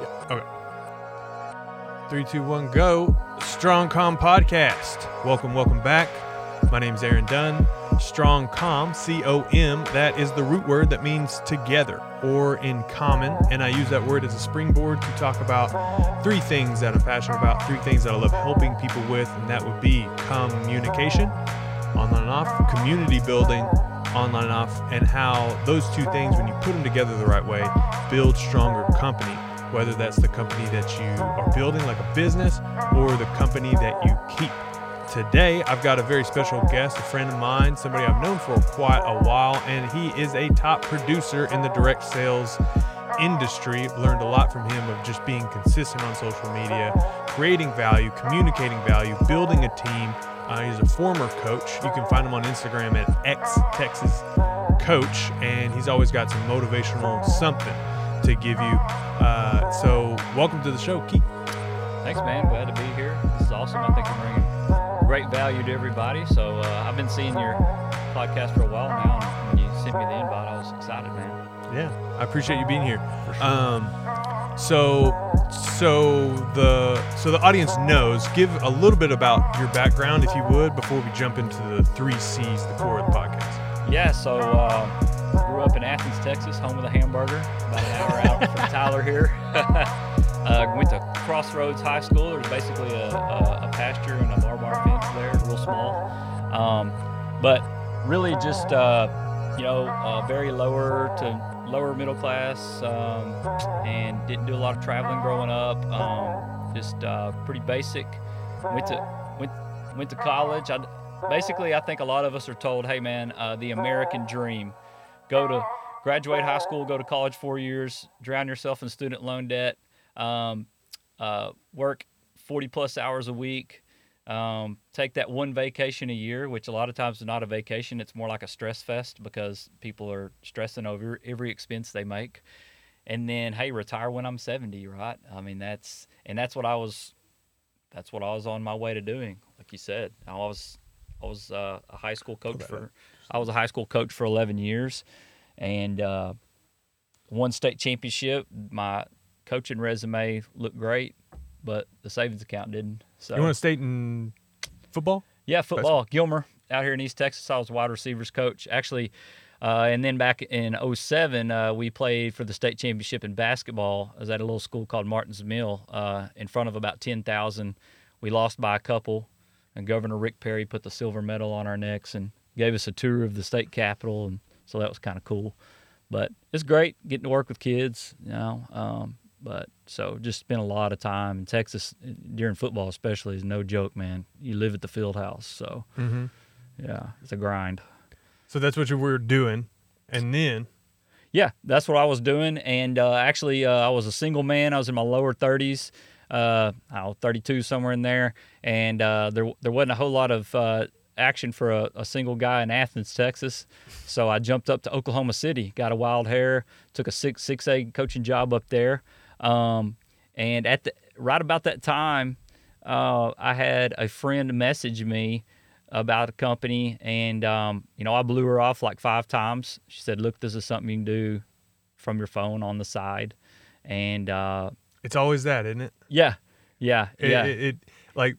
Yeah. Okay. Three, two, one, go. Strong Com Podcast. Welcome, welcome back. My name's Aaron Dunn. Strong Com, C O M, that is the root word that means together or in common. And I use that word as a springboard to talk about three things that I'm passionate about, three things that I love helping people with, and that would be communication, online and off, community building, online and off, and how those two things, when you put them together the right way, build stronger company. Whether that's the company that you are building, like a business, or the company that you keep. Today, I've got a very special guest, a friend of mine, somebody I've known for quite a while, and he is a top producer in the direct sales industry. Learned a lot from him of just being consistent on social media, creating value, communicating value, building a team. Uh, he's a former coach. You can find him on Instagram at X Texas Coach, and he's always got some motivational something to give you. Uh, so, welcome to the show, Keith. Thanks, man. Glad to be here. This is awesome. I think you're bringing great value to everybody. So uh, I've been seeing your podcast for a while now, and when you sent me the invite, I was excited, man. Yeah, I appreciate you being here. Sure. Um, so, so the so the audience knows. Give a little bit about your background, if you would, before we jump into the three C's, the core of the podcast. yeah. So uh, grew up in Athens, Texas, home of the hamburger, about an hour out from Tyler here. uh, went to Crossroads High School. There's basically a, a, a pasture and a barbed wire fence there, real small. Um, but really just uh, you know uh, very lower to lower middle class um, and didn't do a lot of traveling growing up um, just uh, pretty basic. Went to went went to college. I, basically i think a lot of us are told hey man uh, the american dream. Go to graduate high school go to college four years drown yourself in student loan debt um, uh, work 40 plus hours a week um, take that one vacation a year, which a lot of times is not a vacation. It's more like a stress fest because people are stressing over every expense they make. And then, hey, retire when I'm 70, right? I mean, that's and that's what I was. That's what I was on my way to doing. Like you said, I was I was uh, a high school coach for I was a high school coach for 11 years, and uh, won state championship. My coaching resume looked great, but the savings account didn't. So You want to state in football? yeah, football. Gilmer out here in East Texas. I was wide receivers coach. Actually, uh, and then back in 07, uh, we played for the state championship in basketball. I was at a little school called Martin's Mill uh, in front of about 10,000. We lost by a couple, and Governor Rick Perry put the silver medal on our necks and gave us a tour of the state capitol. And so that was kind of cool. But it's great getting to work with kids, you know. Um, but so just spent a lot of time in Texas during football, especially, is no joke, man. You live at the field house, so Mm-hmm. yeah, it's a grind. So that's what you were doing, and then Yeah, that's what I was doing, and uh, actually, uh, I was a single man. I was in my lower thirties, uh, know, 32 somewhere in there, and uh, there there wasn't a whole lot of uh, action for a, a single guy in Athens, Texas. So I jumped up to Oklahoma City, got a wild hair, took a six six A coaching job up there, um, and at the right about that time, uh, I had a friend message me about a company, and um, you know I blew her off like five times. She said, "Look, this is something you can do from your phone on the side," and uh, it's always that, isn't it? yeah, yeah, It, yeah, it, it like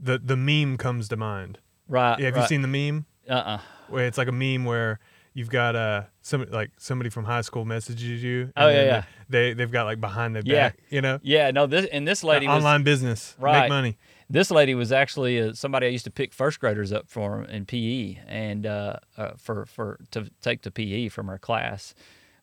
the the meme comes to mind. right. Yeah, have right. you seen the meme? Uh-uh. Where it's like a meme where you've got uh some like somebody from high school messages you. and Oh, yeah, yeah. They they've got like behind their Yeah. back, you know, Yeah, no. This and this lady was online business, make Right. money. this lady was actually uh, somebody I used to pick first graders up for in PE and uh, uh, for for to take to PE from her class.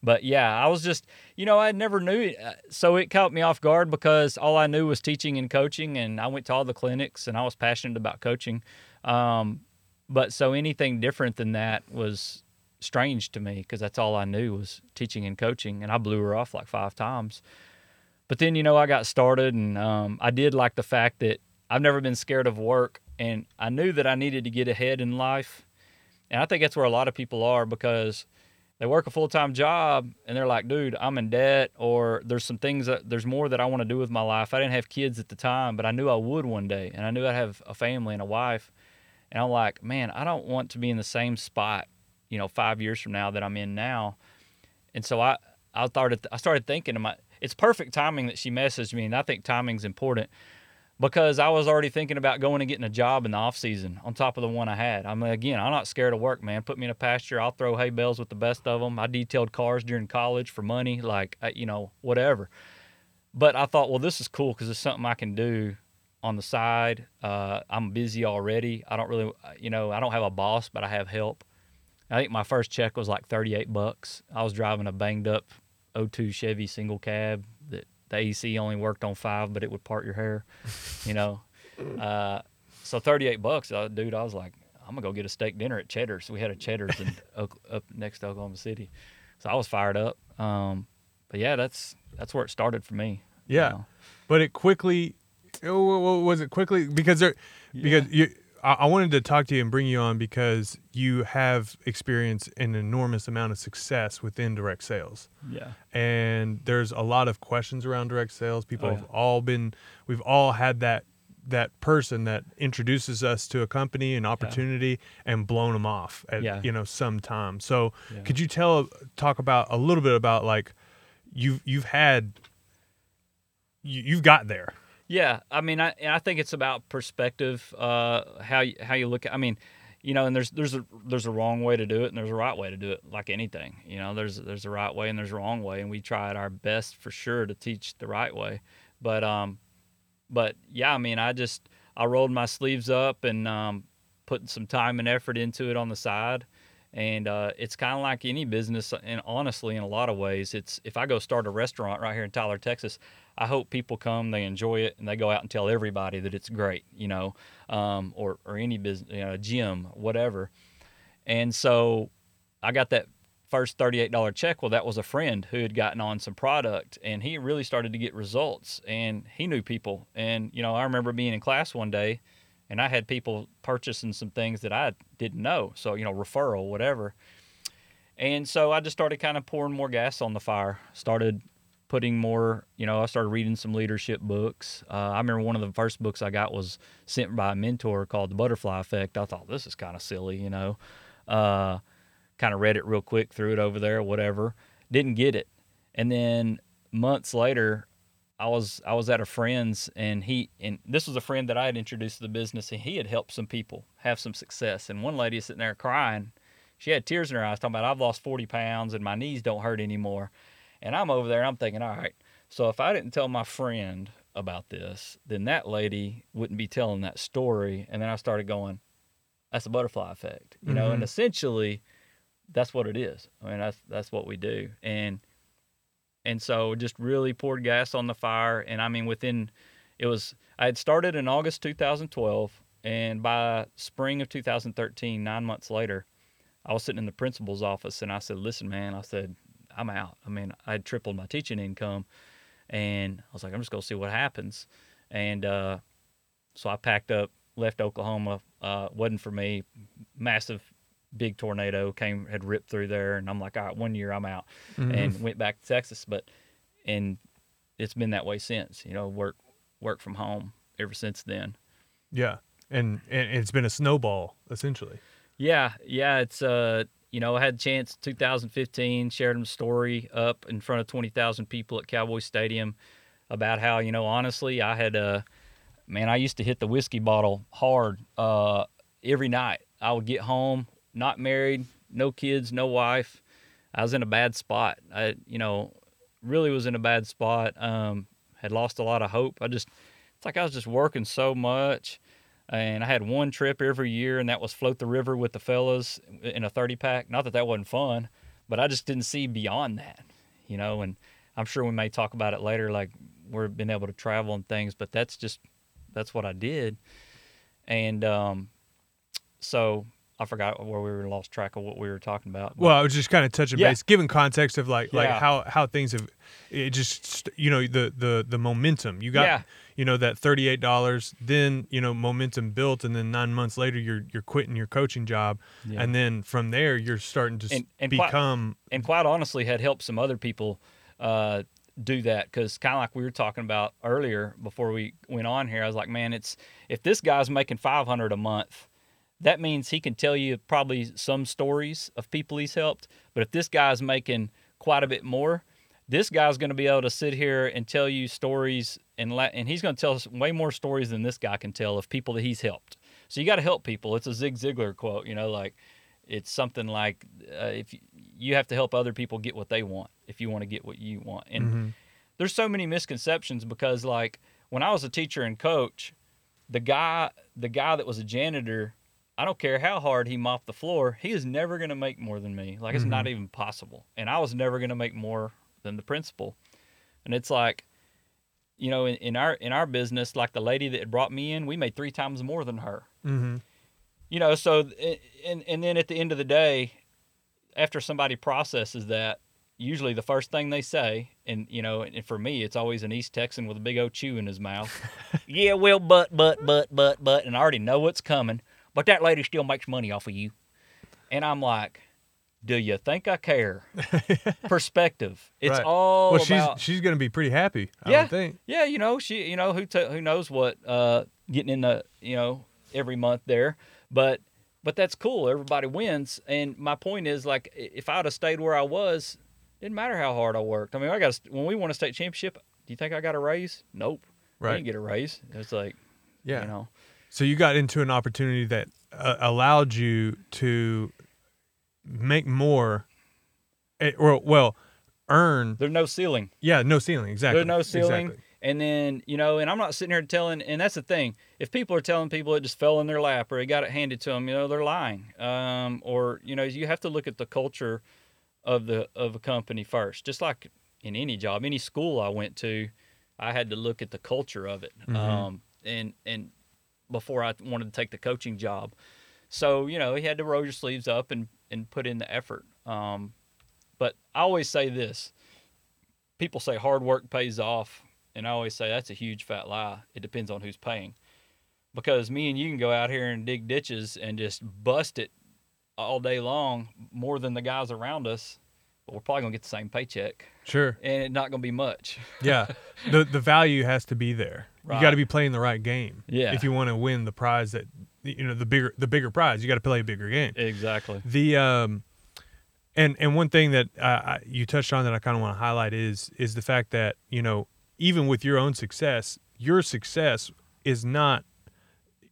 But yeah, I was just you know I never knew it, uh, so it caught me off guard because all I knew was teaching and coaching, and I went to all the clinics and I was passionate about coaching. Um, but so anything different than that was strange to me because that's all I knew was teaching and coaching, and I blew her off like five times. But then you know I got started, and um, I did like the fact that I've never been scared of work, and I knew that I needed to get ahead in life, and I think that's where a lot of people are because they work a full time job and they're like, dude, I'm in debt, or there's some things that there's more that I want to do with my life. I didn't have kids at the time, but I knew I would one day, and I knew I'd have a family and a wife. And I'm like, man, I don't want to be in the same spot, you know, five years from now that I'm in now. And so I, I started, I started thinking, my, it's perfect timing that she messaged me, and I think timing's important because I was already thinking about going and getting a job in the off season on top of the one I had. I mean, again, I'm not scared of work, man. Put me in a pasture, I'll throw hay bales with the best of them. I detailed cars during college for money, like you know, whatever. But I thought, well, this is cool because it's something I can do on the side. Uh, I'm busy already. I don't really, you know, I don't have a boss, but I have help. I think my first check was like 38 bucks. I was driving a banged up 02 Chevy single cab that the AC only worked on five, but it would part your hair, you know. Uh, so 38 bucks, uh, dude. I was like, I'm gonna go get a steak dinner at Cheddar's. We had a Cheddar's in up next to Oklahoma City, so I was fired up. Um, but yeah, that's that's where it started for me. Yeah, you know? but it quickly Oh, was it quickly because there yeah. because you I wanted to talk to you and bring you on because you have experienced an enormous amount of success within direct sales. Yeah. And there's a lot of questions around direct sales. People oh, yeah. have all been we've all had that that person that introduces us to a company an opportunity yeah. and blown them off at yeah. you know some time. So could you tell talk about a little bit about like you've you've had you, you've got there yeah, I mean, I I think it's about perspective. Uh, how you, how you look at. I mean, you know, and there's there's a there's a wrong way to do it, and there's a right way to do it. Like anything, you know, there's there's a right way and there's a wrong way, and we tried our best for sure to teach the right way. But um, but yeah, I mean, I just I rolled my sleeves up and um, putting some time and effort into it on the side. And uh, it's kind of like any business, and honestly, in a lot of ways, it's if I go start a restaurant right here in Tyler, Texas, I hope people come, they enjoy it, and they go out and tell everybody that it's great, you know, um, or or any business, you know, gym, whatever. And so I got that first $38 check. Well, that was a friend who had gotten on some product, and he really started to get results, and he knew people. And you know, I remember being in class one day, and I had people purchasing some things that I didn't know. So you know, referral, whatever. And so I just started kind of pouring more gas on the fire. Started putting more, you know, I started reading some leadership books. Uh, I remember one of the first books I got was sent by a mentor called The Butterfly Effect. I thought this is kind of silly, you know. Uh, kind of read it real quick, threw it over there, whatever. Didn't get it. And then months later, I was I was at a friend's and he and this was a friend that I had introduced to the business and he had helped some people have some success. And one lady sitting there crying. She had tears in her eyes talking about I've lost 40 pounds and my knees don't hurt anymore. And I'm over there, I'm thinking, all right, so if I didn't tell my friend about this, then that lady wouldn't be telling that story. And then I started going, that's a butterfly effect, you know, mm-hmm. and essentially that's what it is. I mean, that's, that's what we do. And, and so just really poured gas on the fire. And I mean, within, it was, I had started in August 2012. And by spring of 2013, nine months later, I was sitting in the principal's office and I said, listen, man, I said, I'm out. I mean, I had tripled my teaching income, and I was like, I'm just gonna see what happens. And uh, so I packed up, left Oklahoma. Uh, wasn't for me. Massive, big tornado came, had ripped through there, and I'm like, all right, one year I'm out, mm-hmm. and went back to Texas. But and it's been that way since. You know, work work from home ever since then. Yeah, and and it's been a snowball essentially. Yeah, yeah, it's uh you know, I had a chance 2015, shared a story up in front of 20,000 people at Cowboy Stadium about how, you know, honestly, I had, uh, man, I used to hit the whiskey bottle hard uh, every night. I would get home, not married, no kids, no wife. I was in a bad spot. I, you know, really was in a bad spot. Um, had lost a lot of hope. I just, it's like I was just working so much and I had one trip every year, and that was float the river with the fellas in a 30 pack. Not that that wasn't fun, but I just didn't see beyond that, you know. And I'm sure we may talk about it later, like we've been able to travel and things, but that's just that's what I did. And um, so I forgot where we were lost track of what we were talking about. Well, I was just kind of touching yeah. base, giving context of like yeah. like how how things have it just you know the the the momentum you got. Yeah you know that $38 then you know momentum built and then nine months later you're you're quitting your coaching job yeah. and then from there you're starting to and, and become quite, and quite honestly had helped some other people uh, do that because kind of like we were talking about earlier before we went on here i was like man it's if this guy's making 500 a month that means he can tell you probably some stories of people he's helped. But if this guy's making quite a bit more, this guy's going to be able to sit here and tell you stories and la- and he's going to tell us way more stories than this guy can tell of people that he's helped. So you got to help people. It's a Zig Ziglar quote, you know, like it's something like uh, if you, you have to help other people get what they want if you want to get what you want. And Mm-hmm. there's so many misconceptions because like when I was a teacher and coach, the guy the guy that was a janitor, I don't care how hard he mopped the floor, he is never going to make more than me. Like it's not even possible. And I was never going to make more than the principal. And it's like you know, in, in our in our business, like the lady that brought me in, we made three times more than her Mm-hmm. you know so and and then at the end of the day after somebody processes that usually the first thing they say and you know and for me it's always an east texan with a big old chew in his mouth yeah well but but but but but and i already know what's coming but that lady still makes money off of you and i'm like do you think i care perspective it's Right. all well, about she's she's gonna be pretty happy. I Yeah. think. yeah, you know, she, you know, who t- who knows what uh, getting in the, you know, every month there, but but that's cool. Everybody wins, and my point is like, if I'd have stayed where I was, didn't matter how hard I worked. I mean, I got when we won a state championship. Do you think I got a raise? Nope. I Right. didn't get a raise. It's like, Yeah. you know, So you got into an opportunity that uh, allowed you to make more, eh, or well, earn. there's no ceiling. Yeah, no ceiling. Exactly. There's no ceiling. Exactly. And then, you know, and I'm not sitting here telling, and that's the thing. If people are telling people it just fell in their lap or they got it handed to them, you know, they're lying. Um, or, you know, you have to look at the culture of the of a company first. Just like in any job, any school I went to, I had to look at the culture of it. Mhm. Um, and and before I wanted to take the coaching job. So, you know, he had to roll your sleeves up and, and put in the effort. Um, but I always say this people say hard work pays off. And I always say that's a huge fat lie. It depends on who's paying. Because me and you can go out here and dig ditches and just bust it all day long more than the guys around us, but we're probably going to get the same paycheck Sure. and it's not going to be much. Yeah. the the value has to be there. You got to be playing the right game. Yeah. If you want to win the prize that you know the bigger the bigger prize, you got to play a bigger game. Exactly. The um, and and one thing that uh, you touched on that I kind of want to highlight is is the fact that you know even with your own success, your success is not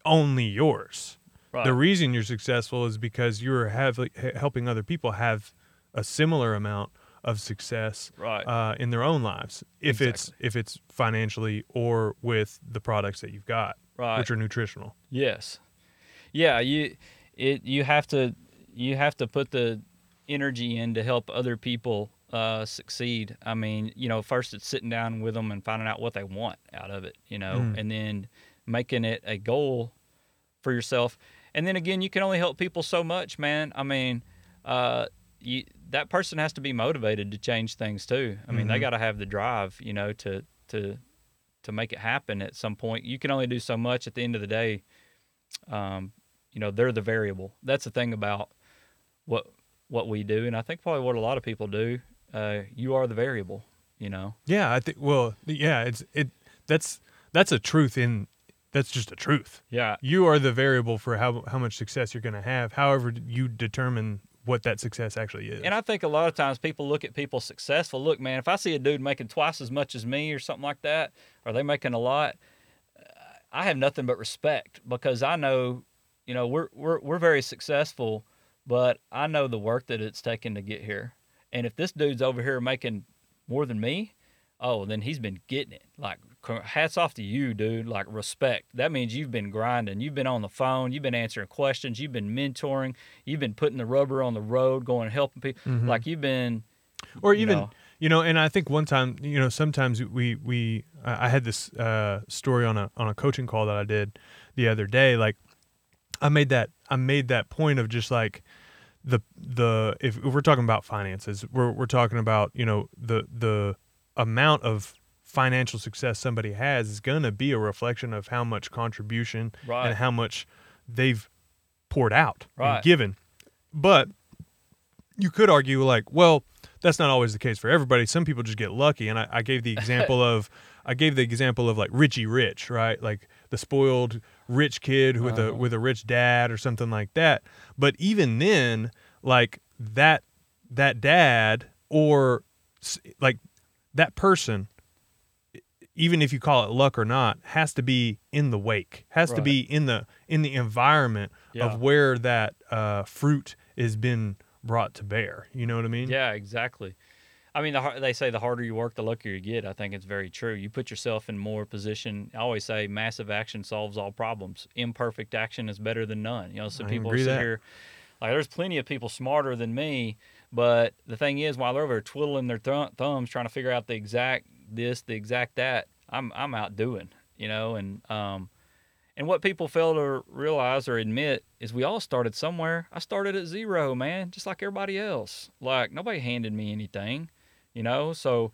only yours. Right. The reason you're successful is because you're have, helping other people have a similar amount of success Right. uh, in their own lives. If it's if it's financially or with the products that you've got, right. which are nutritional. Yes. Yeah, you it you have to you have to put the energy in to help other people uh, succeed. I mean, you know, first it's sitting down with them and finding out what they want out of it, you know, Mm. and then making it a goal for yourself. And then again, you can only help people so much, man. I mean, uh, you, that person has to be motivated to change things too. I mean, they Mhm. got to have the drive, you know, to to to make it happen at some point. You can only do so much at the end of the day. Um, you know, they're the variable. That's the thing about what what we do, and I think probably what a lot of people do. Uh, you are the variable. You know. Yeah, I think. Well, yeah, it's it. That's that's a truth in. That's just a truth. Yeah. You are the variable for how how much success you're going to have. However, you determine what that success actually is. And I think a lot of times people look at people successful. Look, man, if I see a dude making twice as much as me or something like that, are they making a lot, I have nothing but respect because I know, you know, we're we're we're very successful, but I know the work that it's taken to get here. And if this dude's over here making more than me, oh, then he's been getting it. Like hats off to you, dude. Like respect. That means you've been grinding. You've been on the phone. You've been answering questions. You've been mentoring. You've been putting the rubber on the road, going and helping people. Mhm. Like you've been, or you even know. you know and i think one time you know sometimes we we i I had this uh story on a on a coaching call that i did the other day like i made that i made that point of just like the the if, if we're talking about finances we're we're talking about you know the the amount of financial success somebody has is going to be a reflection of how much contribution Right. and how much they've poured out Right. and given but you could argue like well that's not always the case for everybody some people just get lucky and i, I gave the example of i gave the example of like richie rich right like the spoiled rich kid with a Uh-huh. with a rich dad or something like that. But even then, like that that dad or like that person even if you call it luck or not has to be in the wake has to be in the in the environment Yeah. of where that uh, fruit is been brought to bear you know what i mean Yeah, exactly. I mean, the, they say the harder you work, the luckier you get. I think it's very true. You put yourself in more position. I always say massive action solves all problems. Imperfect action is better than none. You know, so I people agree sit that. here like there's plenty of people smarter than me, but the thing is, while they're over there twiddling their thumb thumbs trying to figure out the exact this, the exact that, I'm I'm out doing. You know, and um, and what people fail to realize or admit is we all started somewhere. I started at zero, man, just like everybody else. Like nobody handed me anything, you know. So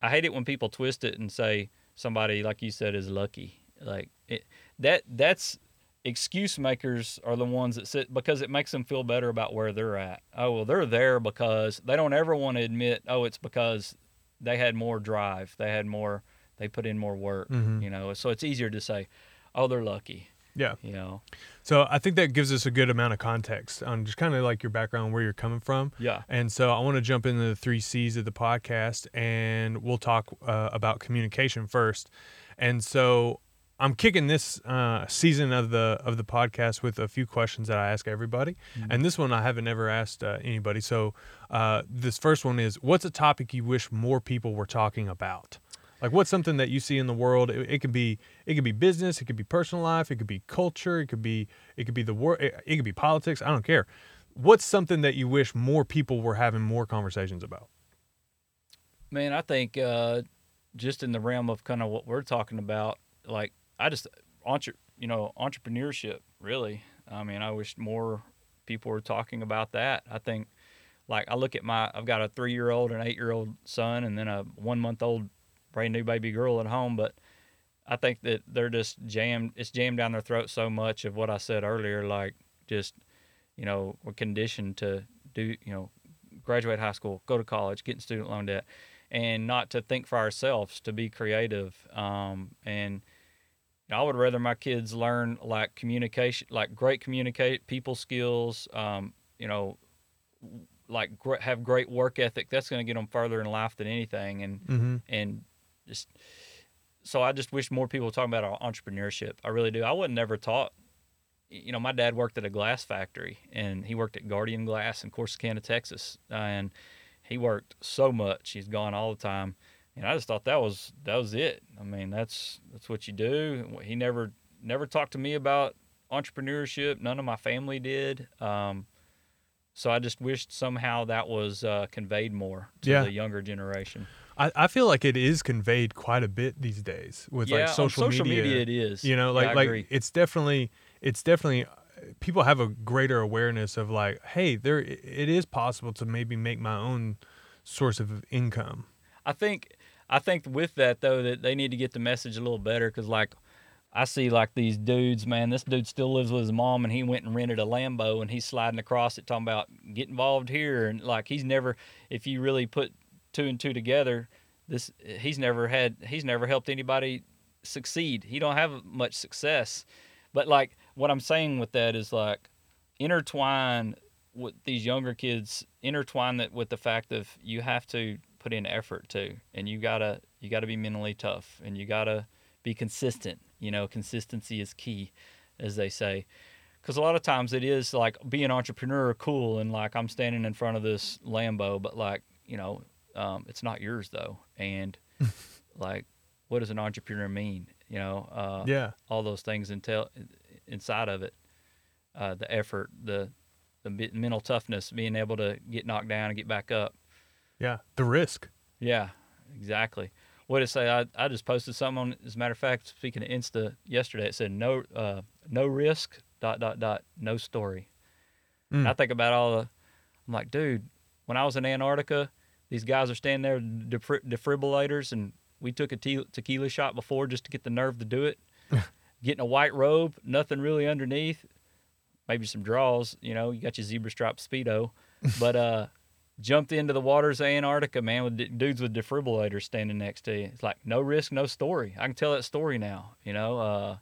I hate it when people twist it and say somebody, like you said, is lucky. Like it, that. That's excuse makers are the ones that sit because it makes them feel better about where they're at. Oh well, they're there because they don't ever want to admit. Oh, it's because they had more drive. They had more. They put in more work. Mhm. You know, so it's easier to say, "Oh, they're lucky." yeah You know. So i think that gives us a good amount of context on just kind of like your background where you're coming from Yeah. And so I want to jump into the three C's of the podcast, and we'll talk uh, about communication first. And so I'm kicking this uh, season of the of the podcast with a few questions that I ask everybody, and this one I haven't ever asked uh, anybody. So uh, this first one is, what's a topic you wish more people were talking about? Like, what's something that you see in the world? It, it could be it could be business, it could be personal life, it could be culture, it could be it could be the world, it, it could be politics. I don't care what's something that you wish more people were having more conversations about? Man, I think uh, just in the realm of kind of what we're talking about, like I just entre- you know entrepreneurship. Really, I mean, I wish more people were talking about that. I think, like, I look at my, I've got a three year old, an eight year old son, and then a one month old brand new baby girl at home, but. I think that they're just jammed. It's jammed down their throat so much of what I said earlier. Like, just you know, we're conditioned to do, you know, graduate high school, go to college, get in student loan debt, and not to think for ourselves, to be creative. Um, and I would rather my kids learn like communication, like great communicate people skills. Um, you know, like have great work ethic. That's going to get them further in life than anything. And Mm-hmm. and just so I just wish more people would talk about entrepreneurship. I really do. I wasn't never taught. You know, my dad worked at a glass factory, and he worked at Guardian Glass in Corsicana, Texas, and he worked so much. He's gone all the time, and I just thought that was that was it. I mean, that's that's what you do. He never never talked to me about entrepreneurship. None of my family did. Um, so I just wished somehow that was uh, conveyed more to Yeah. the younger generation. I, I feel like it is conveyed quite a bit these days with yeah, like social, social media. it is. You know, like I like agree. it's definitely it's definitely people have a greater awareness of like, hey, there it is possible to maybe make my own source of income. I think I think with that though that they need to get the message a little better because like I see like these dudes, man. This dude still lives with his mom, and he went and rented a Lambo, and he's sliding across it, talking about get involved here, and like he's never. If you really put two and two together, this he's never had. He's never helped anybody succeed. He don't have much success, but like what I'm saying with that is like intertwine with these younger kids intertwine that with the fact of you have to put in effort too and you gotta you gotta be mentally tough and you gotta be consistent you know consistency is key as they say because a lot of times it is like being an entrepreneur cool and like i'm standing in front of this lambo but like you know um, it's not yours though and like what does an entrepreneur mean you know uh, Yeah. all those things intel inside of it uh, the effort the the mental toughness being able to get knocked down and get back up Yeah. The risk. yeah exactly what did it say I, I just posted something on as a matter of fact speaking of insta yesterday it said no uh, no risk dot dot dot no story Mm. i think about all the i'm like dude when i was in antarctica these guys are standing there defri- defibrillators and we took a te- tequila shot before just to get the nerve to do it getting a white robe nothing really underneath maybe some draws you know you got your zebra stripe speedo but uh jumped into the waters of antarctica man with d- dudes with defibrillators standing next to you it's like no risk no story i can tell that story now you know uh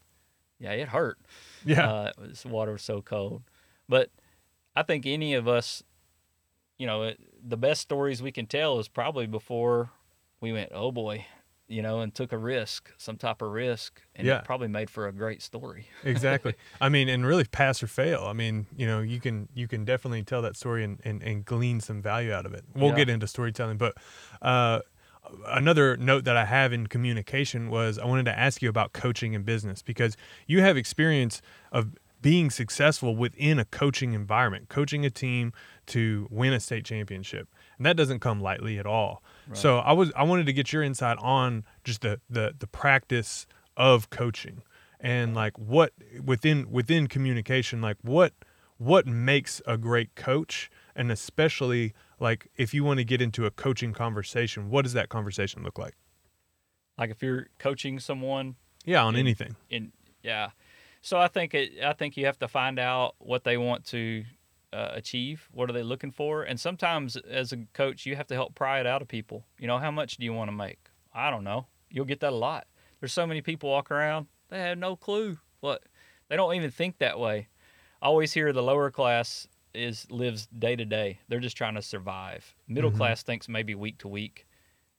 yeah, it hurt. Yeah. Uh, this water was so cold. But I think any of us, you know, it, the best stories we can tell is probably before we went, oh boy, you know, and took a risk, some type of risk, and Yeah. it probably made for a great story. exactly. I mean, and really pass or fail. I mean, you know, you can you can definitely tell that story and, and, and glean some value out of it. We'll Yeah. get into storytelling, but uh, another note that I have in communication was I wanted to ask you about coaching and business because you have experience of being successful within a coaching environment, coaching a team to win a state championship. And that doesn't come lightly at all. So I was I wanted to get your insight on just the the the practice of coaching and like what within within communication like what what makes a great coach? And especially like if you want to get into a coaching conversation what does that conversation look like? Like if you're coaching someone yeah on In- anything. in yeah so i think it i think you have to find out what they want to uh, achieve. What are they looking for? And sometimes as a coach you have to help pry it out of people. You know how much do you want to make? I don't know. You'll get that a lot. There's so many people walk around they have no clue what they don't even think that way. I always hear the lower class is lives day to day. They're just trying to survive. Middle Mhm. class thinks maybe week to week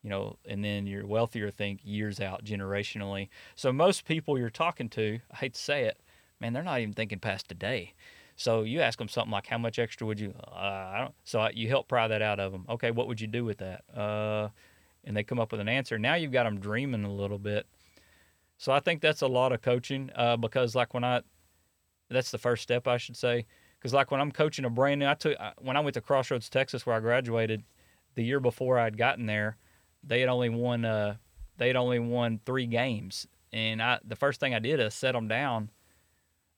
you know and then your wealthier think years out generationally so most people you're talking to, I hate to say it, man, they're not even thinking past today. So you ask them something like, "How much extra would you?" Uh, I don't. So I, you help pry that out of them. Okay, what would you do with that? Uh, and they come up with an answer. Now you've got them dreaming a little bit. So I think that's a lot of coaching uh, because, like, when I, that's the first step, I should say. Because, like, when I'm coaching a brand new, I took I- when I went to Crossroads, Texas, where I graduated, the year before I'd gotten there, they had only won. Uh, they had only won three games, and I the first thing I did is set them down,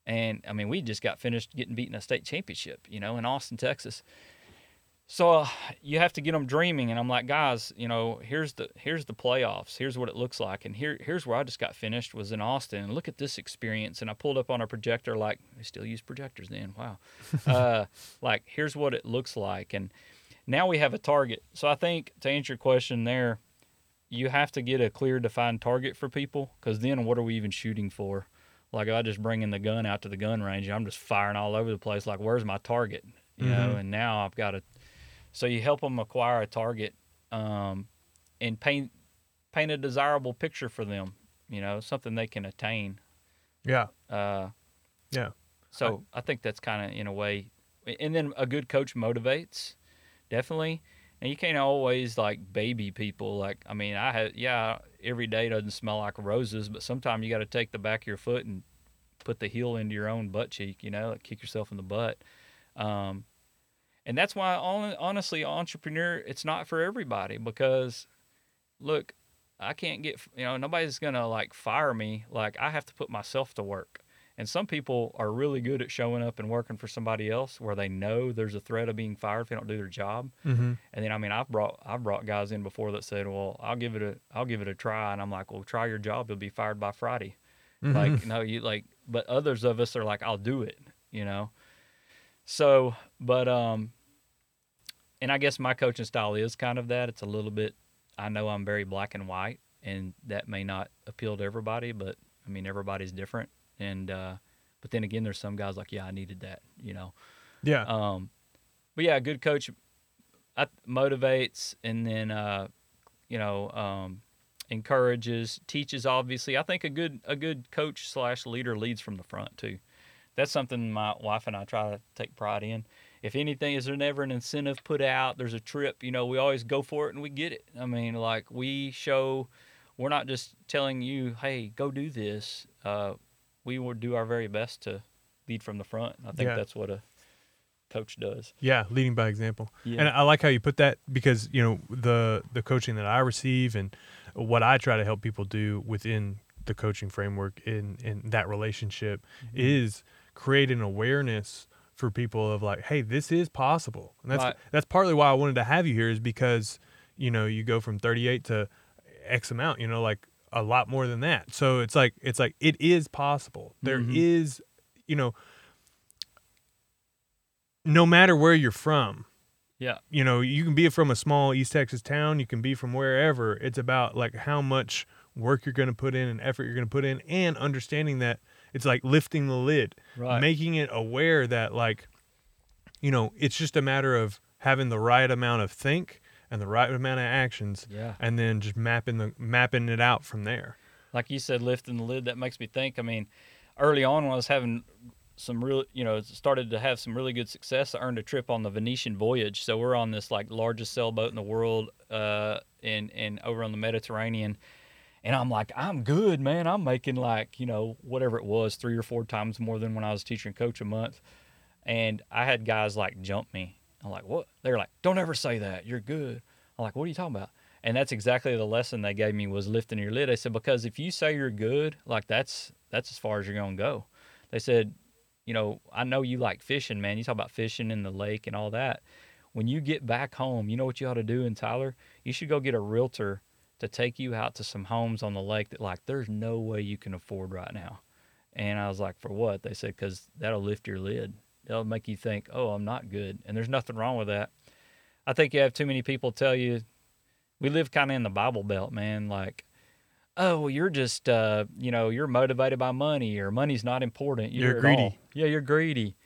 and I mean we just got finished getting beaten a state championship, you know, in Austin, Texas. So uh, you have to get them dreaming, and I'm like, guys, you know, here's the here's the playoffs, here's what it looks like, and here here's where I just got finished was in Austin, and look at this experience, and I pulled up on a projector, like we still use projectors then, wow, uh, like here's what it looks like, and now we have a target. So I think to answer your question there, you have to get a clear defined target for people because then what are we even shooting for like if i just bringing the gun out to the gun range i'm just firing all over the place like where's my target you know Mhm. and now i've got to so you help them acquire a target um, and paint paint a desirable picture for them you know something they can attain yeah uh, Yeah. So I, think that's kind of in a way, and then a good coach motivates, definitely. And you can't always like baby people. Like I mean, I have, yeah, every day doesn't smell like roses, but sometimes you got to take the back of your foot and put the heel into your own butt cheek. You know, like kick yourself in the butt. Um, and that's why hon- honestly, entrepreneur, it's not for everybody because look, I can't get you know nobody's gonna like fire me. Like I have to put myself to work. And some people are really good at showing up and working for somebody else where they know there's a threat of being fired if they don't do their job. mm-hmm. And then I mean I've brought I've brought guys in before that said, Well, I'll give it a I'll give it a try and I'm like, Well, try your job, you'll be fired by Friday. Mm-hmm. Like, no, you like but others of us are like, I'll do it, you know. So but um and I guess my coaching style is kind of that. It's a little bit I know I'm very black and white and that may not appeal to everybody, but I mean everybody's different. And uh but then again there's some guys like, Yeah, I needed that, you know. yeah Um, but yeah, a good coach I, motivates and then uh, you know um, encourages, teaches. Obviously, I think a good a good coach slash leader leads from the front too. That's something my wife and I try to take pride in. If anything, is there never an incentive put out? There's a trip, you know, we always go for it and we get it. I mean, like we show, we're not just telling you, hey, go do this. Uh, we will do our very best to lead from the front. I think Yeah. that's what a coach does. Yeah, leading by example. Yeah. And I like how you put that because you know the the coaching that I receive and what I try to help people do within the coaching framework in in that relationship Mm-hmm. is create an awareness for people of like, hey, this is possible. And that's Right. that's partly why I wanted to have you here is because you know you go from 38 to X amount. You know, like a lot more than that. So it's like it's like it is possible. There Mhm. is, you know, no matter where you're from, Yeah. you know, you can be from a small East Texas town, you can be from wherever. It's about like how much work you're going to put in and effort you're going to put in and understanding that it's like lifting the lid, Right. making it aware that like, you know, it's just a matter of having the right amount of think and the right amount of actions, Yeah. and then just mapping the mapping it out from there. like you said, lifting the lid, that makes me think. I mean, early on when I was having some real, you know, started to have some really good success, I earned a trip on the Venetian voyage. So we're on this like largest sailboat in the world, uh, in and over on the Mediterranean. And I'm like, I'm good, man. I'm making like, you know, whatever it was, three or four times more than when I was teaching coach a month. And I had guys like jump me. I'm like, what? They're like, don't ever say that. You're good. I'm like, what are you talking about? And that's exactly the lesson they gave me was lifting your lid. They said because if you say you're good, like that's that's as far as you're gonna go. They said, you know, I know you like fishing, man. You talk about fishing in the lake and all that. When you get back home, you know what you ought to do in Tyler? You should go get a realtor to take you out to some homes on the lake that like there's no way you can afford right now. And I was like, for what? They said because that'll lift your lid. That'll make you think, oh, I'm not good. And there's nothing wrong with that. I think you have too many people tell you we live kind of in the Bible Belt, man. Like, oh, well, you're just, uh, you know, you're motivated by money, or money's not important. You're at greedy. all. Yeah, you're greedy,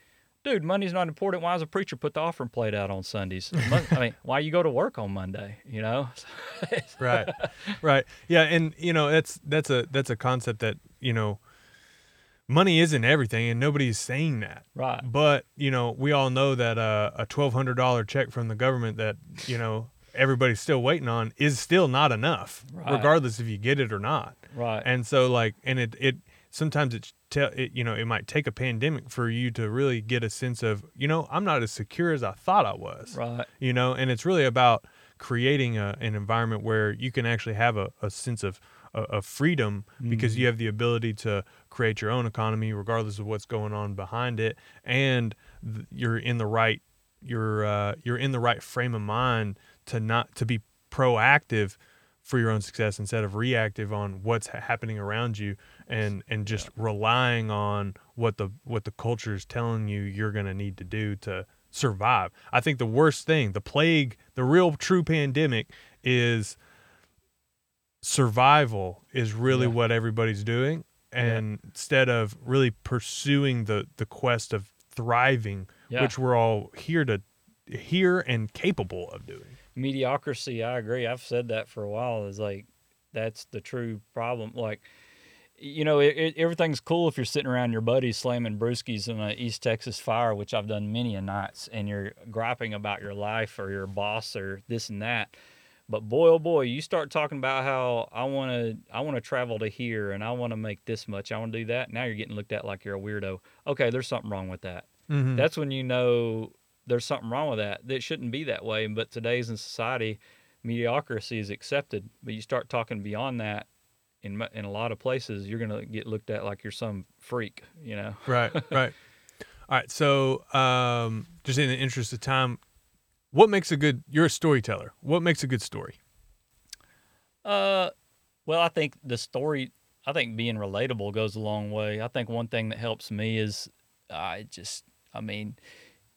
dude. Money's not important. Why does a preacher put the offering plate out on Sundays? I mean, why you go to work on Monday? You know, right right yeah and you know that's that's a that's a concept that you know money isn't everything and nobody's saying that right? but you know we all know that uh, a $1200 check from the government that you know everybody's still waiting on is still not enough Right. regardless if you get it or not Right. and so like and it it sometimes it's te- it, you know it might take a pandemic for you to really get a sense of you know i'm not as secure as i thought i was right. you know and it's really about creating a, an environment where you can actually have a, a sense of, of of freedom because you have the ability to create your own economy regardless of what's going on behind it. And th- you're in the right you're uh, you're in the right frame of mind to not to be proactive for your own success instead of reactive on what's ha- happening around you and and just relying on what the what the culture is telling you you're going to need to do to survive. I think the worst thing, the plague, the real true pandemic is survival is really Yeah. what everybody's doing and instead of really pursuing the the quest of thriving Yeah. which we're all here to here and capable of doing. mediocrity i agree i've said that for a while is like that's the true problem like you know it, it, everything's cool if you're sitting around your buddies slamming brewskis in a east texas fire which i've done many a nights and you're griping about your life or your boss or this and that but boy oh boy you start talking about how i want to i want to travel to here and i want to make this much i want to do that now you're getting looked at like you're a weirdo okay there's something wrong with that Mm-hmm. that's when you know there's something wrong with that. That shouldn't be that way. But today's in society, mediocrity is accepted. But you start talking beyond that, in in a lot of places, you're gonna get looked at like you're some freak. You know. right, right. All right. So, um, just in the interest of time, what makes a good? You're a storyteller. What makes a good story? Uh, well, I think the story. I think being relatable goes a long way. I think one thing that helps me is I just. I mean,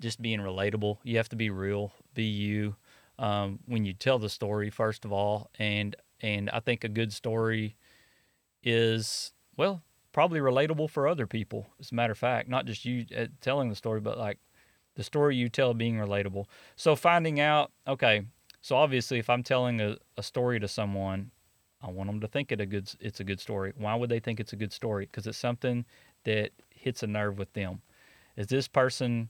just being relatable. You have to be real. Be you. Um, when you tell the story, first of all, and and I think a good story is well probably relatable for other people. As a matter of fact, not just you uh, telling the story, but like the story you tell being relatable. So finding out, okay, so obviously if I'm telling a, a story to someone, I want them to think it a good it's a good story. Why would they think it's a good story? Because it's something that hits a nerve with them. Is this person,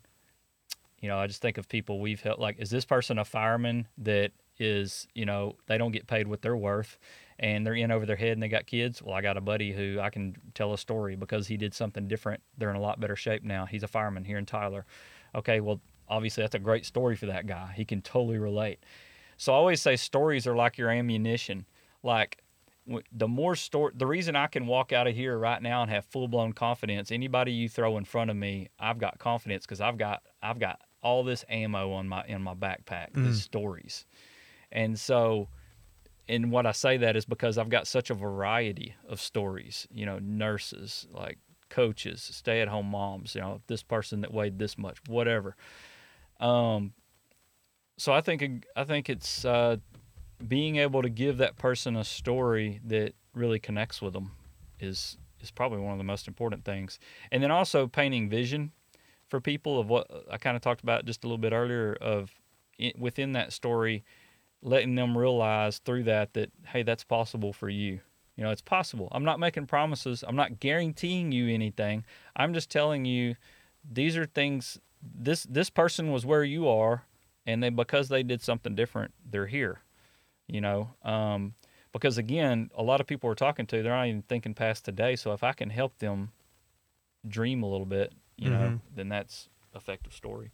you know, I just think of people we've helped. Like, is this person a fireman that is, you know, they don't get paid what they're worth, and they're in over their head and they got kids? Well, I got a buddy who I can tell a story because he did something different. They're in a lot better shape now. He's a fireman here in Tyler. Okay, well, obviously that's a great story for that guy. He can totally relate. So I always say stories are like your ammunition. Like the more story, the reason I can walk out of here right now and have full blown confidence. Anybody you throw in front of me, I've got confidence because I've got I've got all this ammo on my in my backpack. Mm. These stories, and so. And what I say that is because I've got such a variety of stories. You know, nurses, like coaches, stay at home moms. You know, this person that weighed this much, whatever. Um, so I think I think it's uh, being able to give that person a story that really connects with them is is probably one of the most important things. And then also painting vision for people of what I kind of talked about just a little bit earlier of i within that story, letting them realize through that that hey, that's possible for you. You know, it's possible. I'm not making promises. I'm not guaranteeing you anything. I'm just telling you these are things this this person was where you are and they because they did something different, they're here. You know, um, because again, a lot of people we're talking to, they're not even thinking past today. So if I can help them dream a little bit, you know, Mhm. then that's effective story.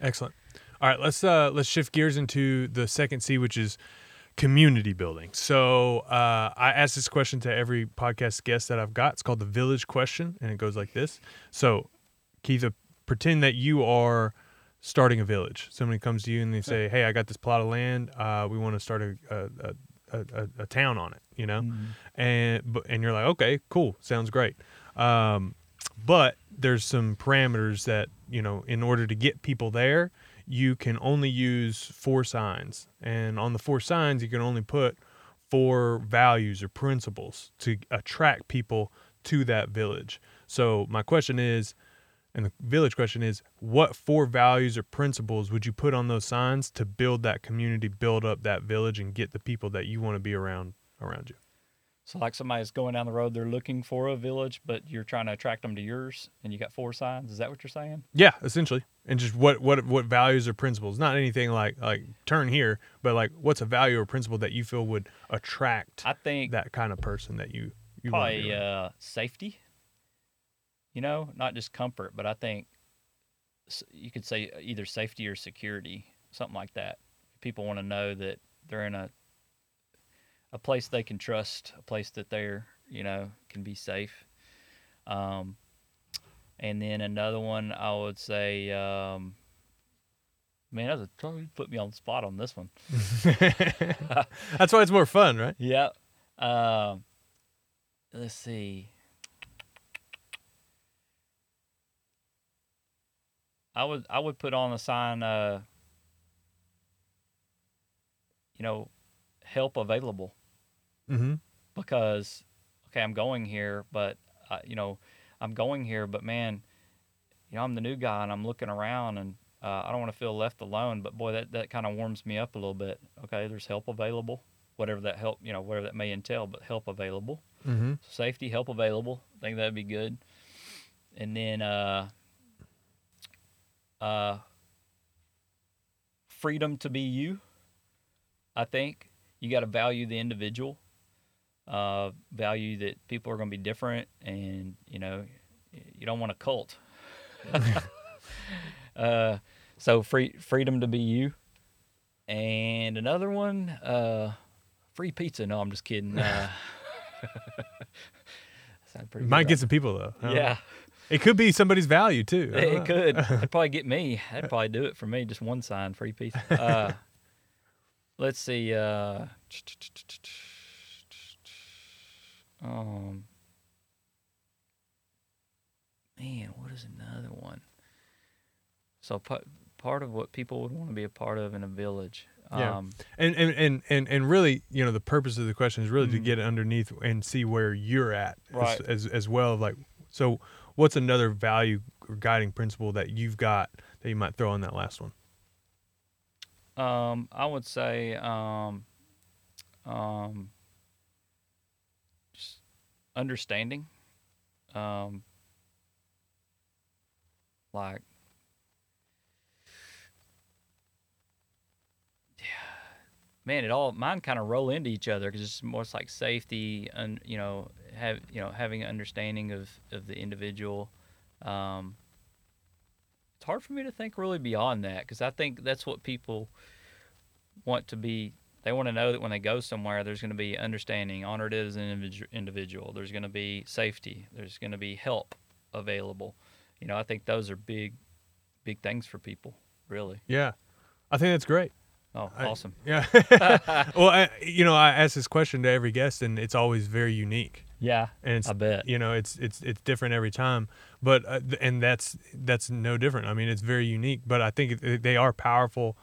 Excellent. All right, let's uh let's shift gears into the second C, which is community building. So uh, I ask this question to every podcast guest that I've got. It's called the Village Question, and it goes like this. So, Keith, pretend that you are starting a village. Somebody comes to you and they say, "Hey, I got this plot of land. Uh, we want to start a a, a, a a town on it." You know, and but and you're like, "Okay, cool, sounds great." Um, but there's some parameters that you know in order to get people there you can only use four signs. And on the four signs you can only put four values or principles to attract people to that village. So my question is and the village question is what four values or principles would you put on those signs to build that community build up that village and get the people that you want to be around around you So like somebody's going down the road, they're looking for a village, but you're trying to attract them to yours, and you got four signs. Is that what you're saying? Yeah, essentially, and just what what what values or principles? Not anything like like turn here, but like what's a value or principle that you feel would attract I think that kind of person that you you want to be probably uh, safety. You know, not just comfort, but I think you could say either safety or security, something like that. People want to know that they're in a a place they can trust, a place that they're you know can be safe. Um, and then another one, I would say, um, man, that's a totally put me on the spot on this one. That's why it's more fun, right? Yeah. Um, let's see. I would I would put on a sign. Uh, you know, help available Mm-hmm. because okay, I'm going here, but uh, you know, I'm going here, but man, you know, I'm the new guy and I'm looking around and uh, I don't want to feel left alone. But boy, that that kind of warms me up a little bit. Okay, there's help available, whatever that help, you know, whatever that may entail, but help available, Mm-hmm. safety, help available. I think that'd be good. And then uh, uh, freedom to be you. I think you got to value the individual uh, value that people are going to be different, and you know, you don't want a cult. uh, so free freedom to be you, and another one, uh, free pizza. No, I'm just kidding. Uh. Might get some people though. I right? don't know. Yeah, it could be somebody's value too. It, it could. That'd probably get me. That'd probably do it for me. Just one sign, free pizza. Uh, let's see. Uh, um, man, what is another one? So pa- part of what people would want to be a part of in a village. Yeah. Um, And, and and and and really, you know, the purpose of the question is really to Mhm. get underneath and see where you're at Right. as, as as well. Like, so what's another value or guiding principle that you've got that you might throw on that last one? Um, I would say um, um, understanding. Um, like, yeah, man, it all mine kind of roll into each other because it's more like safety and you know have you know having an understanding of of the individual. Um, it's hard for me to think really beyond that because I think that's what people want to be. They want to know that when they go somewhere, there's going to be understanding, honored as an individual. There's going to be safety. There's going to be help available. You know, I think those are big, big things for people. Really. Yeah, I think that's great. Oh, I- awesome. Yeah. well, I, you know, I ask this question to every guest, and it's always very unique. Yeah, And it's I bet. you know it's it's it's different every time but uh, and that's that's no different i mean it's very unique but i think they are powerful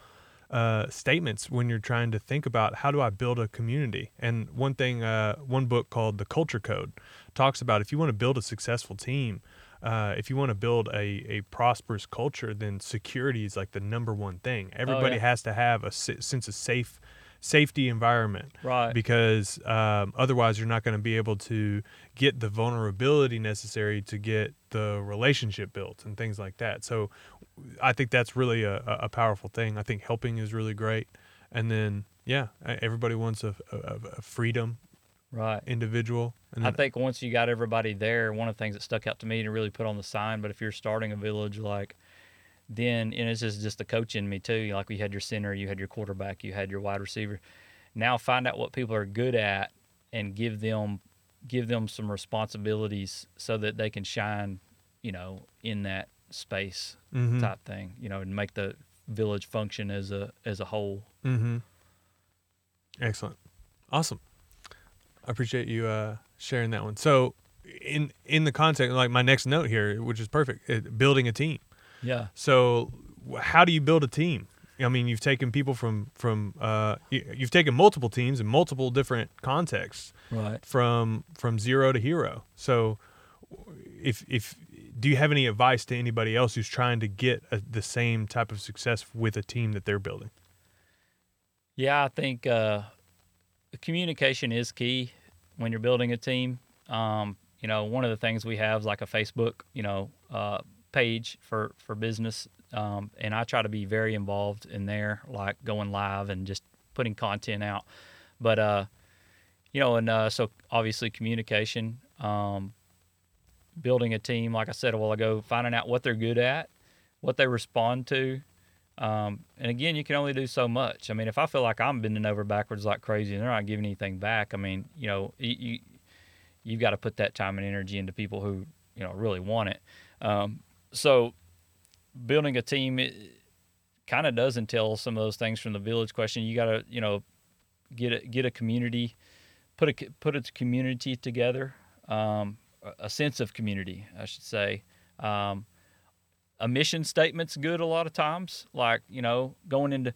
uh, statements when you're trying to think about how do I build a community. And one thing, uh, one book called The Culture Code talks about if you want to build a successful team, uh, if you want to build a, a prosperous culture, then security is like the number one thing. Everybody yeah. has to have a si- sense of safe safety environment Right. because um, otherwise you're not going to be able to get the vulnerability necessary to get the relationship built and things like that. So I think that's really a, a powerful thing. I think helping is really great. And then, yeah, everybody wants a, a, a freedom right. individual. And I think once you got everybody there, one of the things that stuck out to me to really put on the sign, but if you're starting a village, like, then, and it's just, just the coach in me too. Like, we had your center, you had your quarterback, you had your wide receiver. Now find out what people are good at and give them give them some responsibilities so that they can shine, you know, in that space Mhm. type thing, you know, and make the village function as a as a whole. Mm-hmm. Excellent. Awesome. I appreciate you uh, sharing that one. So, in in the context, like my next note here, which is perfect, it, building a team. Yeah. So, how do you build a team? I mean, you've taken people from from uh, you've taken multiple teams in multiple different contexts, Right. from from zero to hero. So, if if do you have any advice to anybody else who's trying to get a, the same type of success with a team that they're building? Yeah, I think uh, communication is key when you're building a team. Um, you know, one of the things we have is like a Facebook, you know, uh, page for for business, um, and I try to be very involved in there, like going live and just putting content out. But uh, you know, and uh, so obviously communication, um, building a team, like I said a while ago, finding out what they're good at, what they respond to, um, and again, you can only do so much. I mean, if I feel like I'm bending over backwards like crazy and they're not giving anything back, I mean, you know, you, you you've got to put that time and energy into people who you know really want it. Um, so, building a team kind of does entail some of those things from the village question. You got to you know get a, get a community, put a put a community together, um, a- sense of community, I should say. Um, a mission statement's good a lot of times. Like you know, going into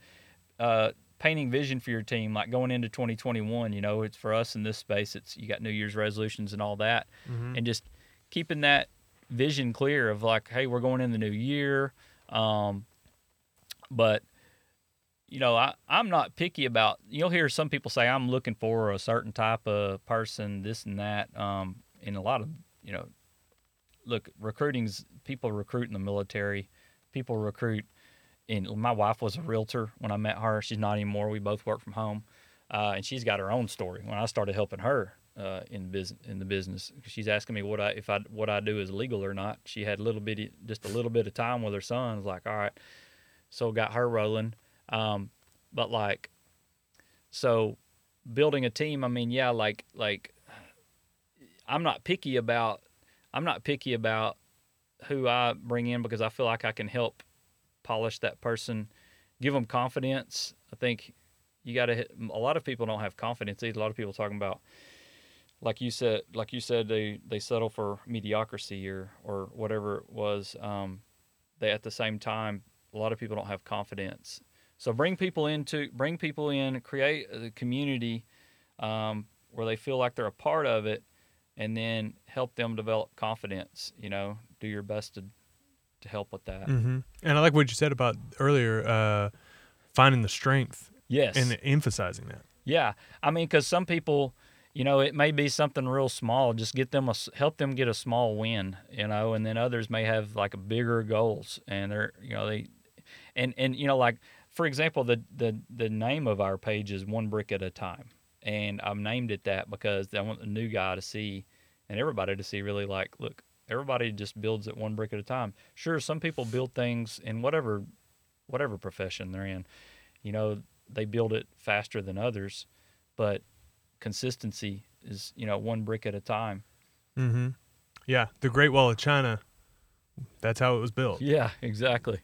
uh, painting vision for your team, like going into 2021. You know, it's for us in this space. It's you got New Year's resolutions and all that, Mm-hmm. and just keeping that vision clear of like, hey, we're going in the new year. Um, but you know, I, I'm not picky about. You'll hear some people say I'm looking for a certain type of person, this and that. Um, in a lot of you know, look, recruiting's people recruit in the military. People recruit. In my wife was a realtor when I met her. She's not anymore. We both work from home, uh, and she's got her own story. When I started helping her uh, in business, in the business, she's asking me what I if I what I do is legal or not. She had a little bit, just a little bit of time with her son. I was like, all right, so got her rolling. Um, but like, so building a team. I mean, yeah, like like I'm not picky about I'm not picky about who I bring in because I feel like I can help polish that person, give them confidence. I think you got to. A lot of people don't have confidence. A lot of people talking about, like you said, like you said, they they settle for mediocrity or or whatever it was. Um, they at the same time, a lot of people don't have confidence. So bring people into bring people in, create a community um, where they feel like they're a part of it, and then help them develop confidence. You know, do your best to to help with that. Mm-hmm. And I like what you said about earlier, uh, finding the strength Yes. and emphasizing that. Yeah, I mean, because some people, you know, it may be something real small. Just get them a help them get a small win, you know, and then others may have like bigger goals, and they're you know they, and and you know like for example the the the name of our page is one brick at a time, and I've named it that because I want the new guy to see, and everybody to see really like look. Everybody just builds it one brick at a time. Sure, some people build things in whatever, whatever profession they're in. You know, they build it faster than others, but consistency is you know one brick at a time. Mm-hmm. Yeah, the Great Wall of China. That's how it was built. Yeah, exactly.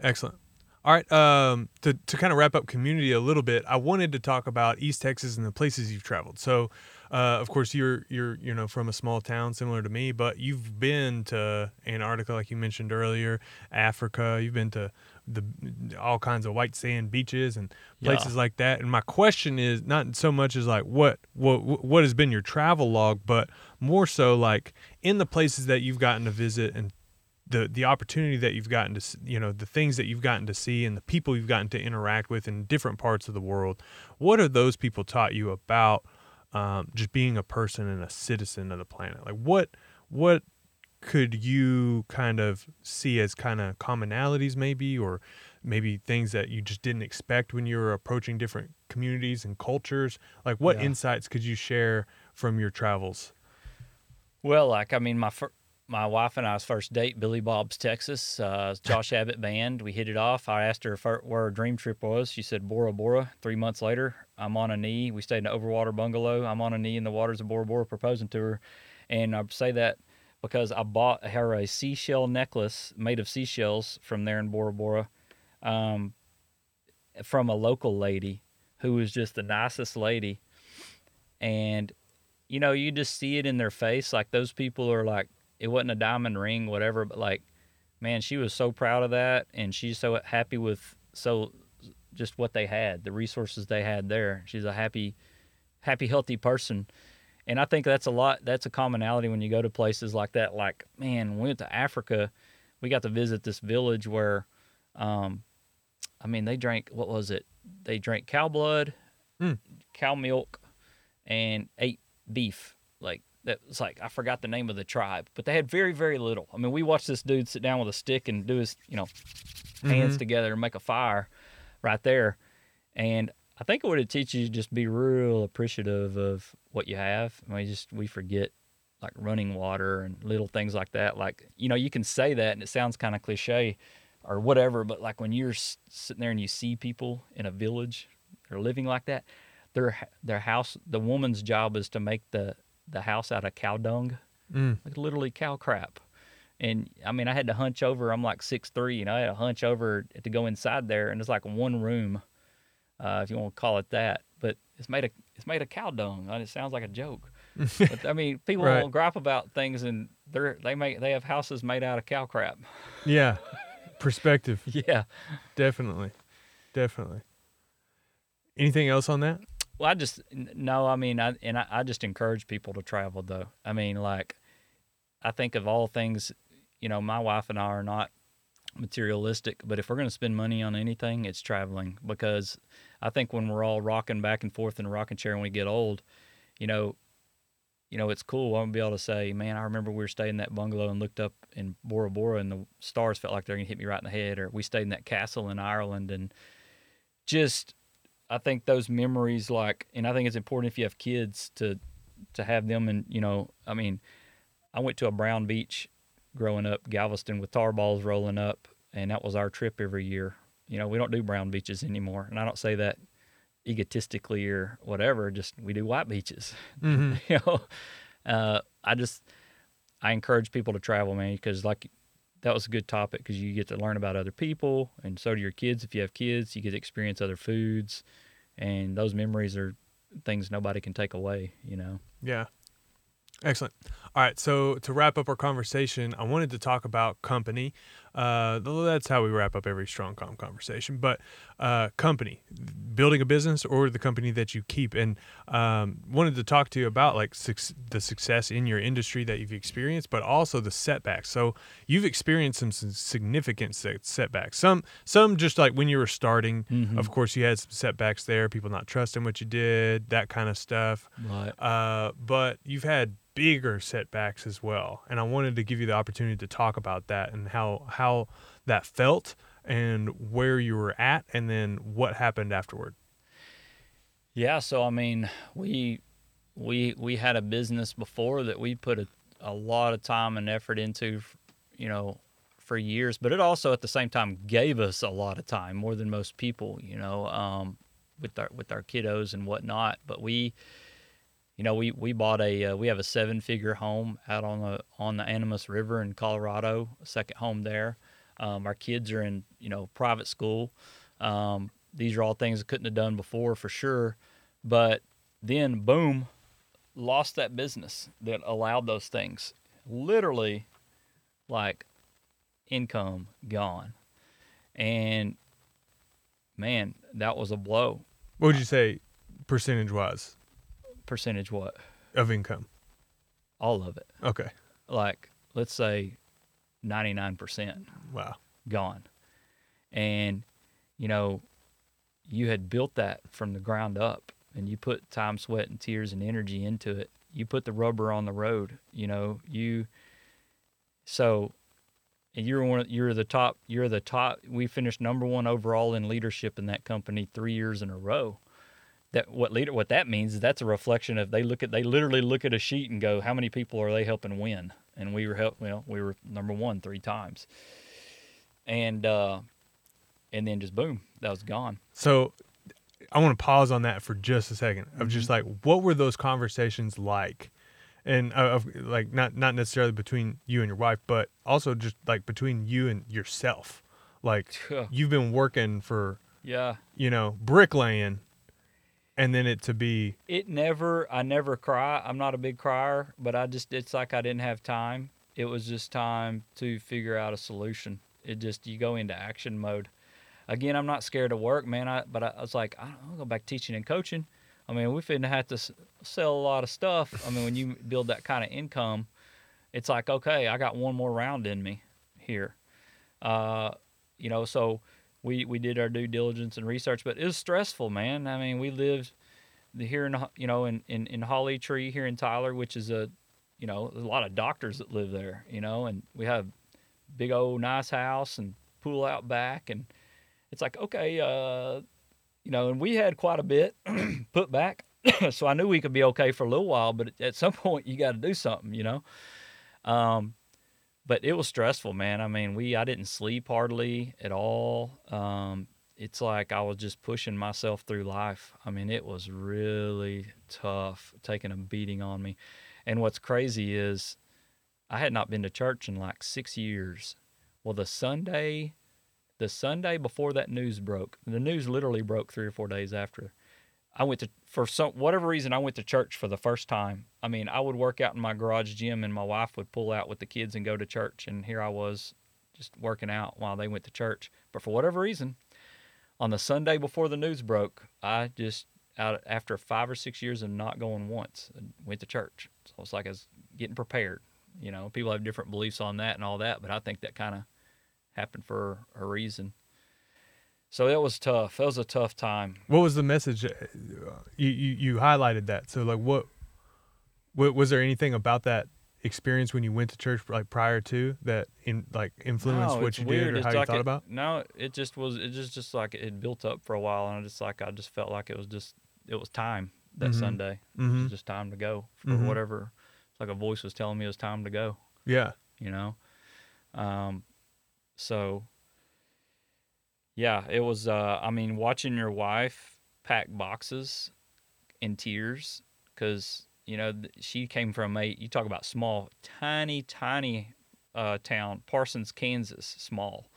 Excellent. All right. Um, to to kind of wrap up community a little bit, I wanted to talk about East Texas and the places you've traveled. So, uh, of course, you're you're you know from a small town similar to me, but you've been to Antarctica, like you mentioned earlier, Africa. You've been to the all kinds of white sand beaches and Yeah. places like that. And my question is not so much as like what what what has been your travel log, but more so like in the places that you've gotten to visit and the the opportunity that you've gotten to you know the things that you've gotten to see and the people you've gotten to interact with in different parts of the world. What are those people taught you about um, just being a person and a citizen of the planet? Like what what could you kind of see as kind of commonalities maybe or maybe things that you just didn't expect when you were approaching different communities and cultures like what Yeah. insights could you share from your travels Well, like I mean, my fir- my wife and I's first date, Billy Bob's Texas, uh, Josh Abbott band. We hit it off. I asked her if her, where her dream trip was. She said Bora Bora. Three months later, I'm on a knee. We stayed in an overwater bungalow. I'm on a knee in the waters of Bora Bora proposing to her, and I say that because I bought her a seashell necklace made of seashells from there in Bora Bora, um, from a local lady who was just the nicest lady, and you know, you just see it in their face. Like those people are like, it wasn't a diamond ring, whatever, but like, man, she was so proud of that, and she's so happy with so just what they had, the resources they had there. She's a happy, happy, healthy person, and I think that's a lot. That's a commonality when you go to places like that. Like, man, we went to Africa, we got to visit this village where, um, I mean, they drank what was it? They drank cow blood, Mm. cow milk, and ate beef. That was like I forgot the name of the tribe, but they had very very little. I mean, we watched this dude sit down with a stick and do his you know hands Mhm. together and make a fire right there, and I think it would teach you to just be real appreciative of what you have. I mean, just we forget like running water and little things like that. Like you know, you can say that and it sounds kind of cliche or whatever, but like when you're sitting there and you see people in a village, they're living like that. Their their house, the woman's job is to make the the house out of cow dung, Mm. like literally cow crap. And I mean, I had to hunch over. I'm like six three, you know. I had to hunch over to go inside there, and it's like one room, uh, if you want to call it that. But it's made of it's made of cow dung. and It sounds like a joke. but I mean, people Right. will gripe about things, and they're they make they have houses made out of cow crap. yeah perspective yeah. definitely definitely anything else on that Well, I just no. I mean, I and I, I just encourage people to travel though. I mean, like, I think of all things, you know, my wife and I are not materialistic, but if we're going to spend money on anything, it's traveling because I think when we're all rocking back and forth in a rocking chair when we get old, you know, you know, it's cool. I'm gonna be able to say, man, I remember we were staying in that bungalow and looked up in Bora Bora and the stars felt like they're gonna hit me right in the head, or we stayed in that castle in Ireland and just I think those memories like and I think it's important if you have kids to to have them and you know, I mean, I went to a brown beach growing up, Galveston with tar balls rolling up, and that was our trip every year. You know, we don't do brown beaches anymore. And I don't say that egotistically or whatever, just we do white beaches. mm-hmm. you know, uh, I just I encourage people to travel, man, because like that was a good topic because you get to learn about other people, and so do your kids. If you have kids, you get to experience other foods, and those memories are things nobody can take away. You know. Yeah. Excellent. All right. So to wrap up our conversation, I wanted to talk about company. Uh, that's how we wrap up every strong com conversation. But uh, company, building a business or the company that you keep, and um, wanted to talk to you about like suc the success in your industry that you've experienced, but also the setbacks. So you've experienced some, some significant set- setbacks. Some some just like when you were starting. Mhm. Of course, you had some setbacks there. People not trusting what you did, that kind of stuff. Right. Uh, but you've had bigger setbacks as well, and I wanted to give you the opportunity to talk about that and how how that felt and where you were at, and then what happened afterward. Yeah, so I mean, we we we had a business before that we put a, a lot of time and effort into, you know, for years, but it also at the same time gave us a lot of time, more than most people, you know, um, with our with our kiddos and whatnot. But we, you know, we we bought a uh, we have a seven figure home out on the on the Animas River in Colorado, a second home there. Um, our kids are in you know private school. Um, these are all things I couldn't have done before for sure. But then, boom, lost that business that allowed those things. Literally, like income gone. and man, that was a blow. What would you say, percentage wise, Percentage what? of income? All of it. Okay. Like let's say ninety nine percent. Wow. gone. And, you know, you had built that from the ground up and you put time, sweat, and tears and energy into it. You put the rubber on the road, you know, you, so, and you're one, you're the top, you're the top, we finished number one overall in leadership in that company three years in a row. That what leader, what that means is that's a reflection of they look at, they literally look at a sheet and go, how many people are they helping win? And we were help, well, we were number one three times and uh, and then just boom, that was gone. So I want to pause on that for just a 2nd of just like what were those conversations like, and uh, of like not not necessarily between you and your wife, but also just like between you and yourself. Like you've been working for Yeah, you know bricklaying, and then it to be it never. I never cry. I'm not a big crier, but I just it's like I didn't have time. It was just time to figure out a solution. It just you go into action mode. Again, I'm not scared of work, man. I but I, I was like, I don't I'll go back teaching and coaching. I mean, we finna have to s- sell a lot of stuff. I mean, when you build that kind of income, it's like, okay, I got one more round in me here. Uh, you know, so we we did our due diligence and research, but it was stressful, man. I mean, we lived here in you know in, in in Holly Tree here in Tyler, which is a you know a lot of doctors that live there, you know, and we have big old nice house and pool out back, and it's like okay, uh, you know, and we had quite a bit put back, so I knew we could be okay for a little while, but at some point you got to do something, you know. Um, but it was stressful, man. I mean, we I didn't sleep hardly at all. Um, it's like I was just pushing myself through life. I mean, it was really tough, taking a beating on me. And what's crazy is I had not been to church in like six years. Well, the Sunday, the Sunday before that news broke, the news literally broke three or four days after. I went to for some whatever reason I went to church for the first time. I mean, I would work out in my garage gym and my wife would pull out with the kids and go to church and here I was just working out while they went to church. But for whatever reason, on the Sunday before the news broke, I just out after 5 or 6 years of not going once, I went to church. So it's like I was getting prepared. You know, people have different beliefs on that and all that, but I think that kind of happened for a reason. So that was tough. That was a tough time. what was the message? uh, You you, you highlighted that. So like what, what was there anything about that experience when you went to church like prior to that in like influenced No, what you weird. did or It's how you thought it- about? No, it just was. It just just like it built up for a while, and I just like I just felt like it was just it was time that Mhm. Sunday. It Mhm. was just time to go for Mhm. whatever. It's like a voice was telling me it was time to go. Yeah. You know, um, so yeah, it was. Uh, I mean, watching your wife pack boxes in tears because you know she came from a you talk about small, tiny, tiny uh, town, Parsons, Kansas, small,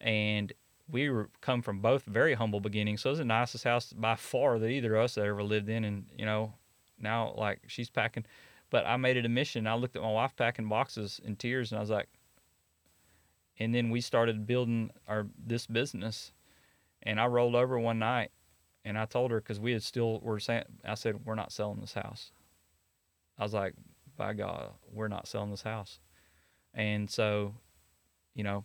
and we were come from both very humble beginnings. So it was the nicest house by far that either of us had ever lived in, and you know now like she's packing. But I made it a mission. I looked at my wife packing boxes in tears, and I was like, and then we started building our this business, and I rolled over one night, and I told her because we had still were saying, I said we're not selling this house. I was like, by God, we're not selling this house, and so, you know,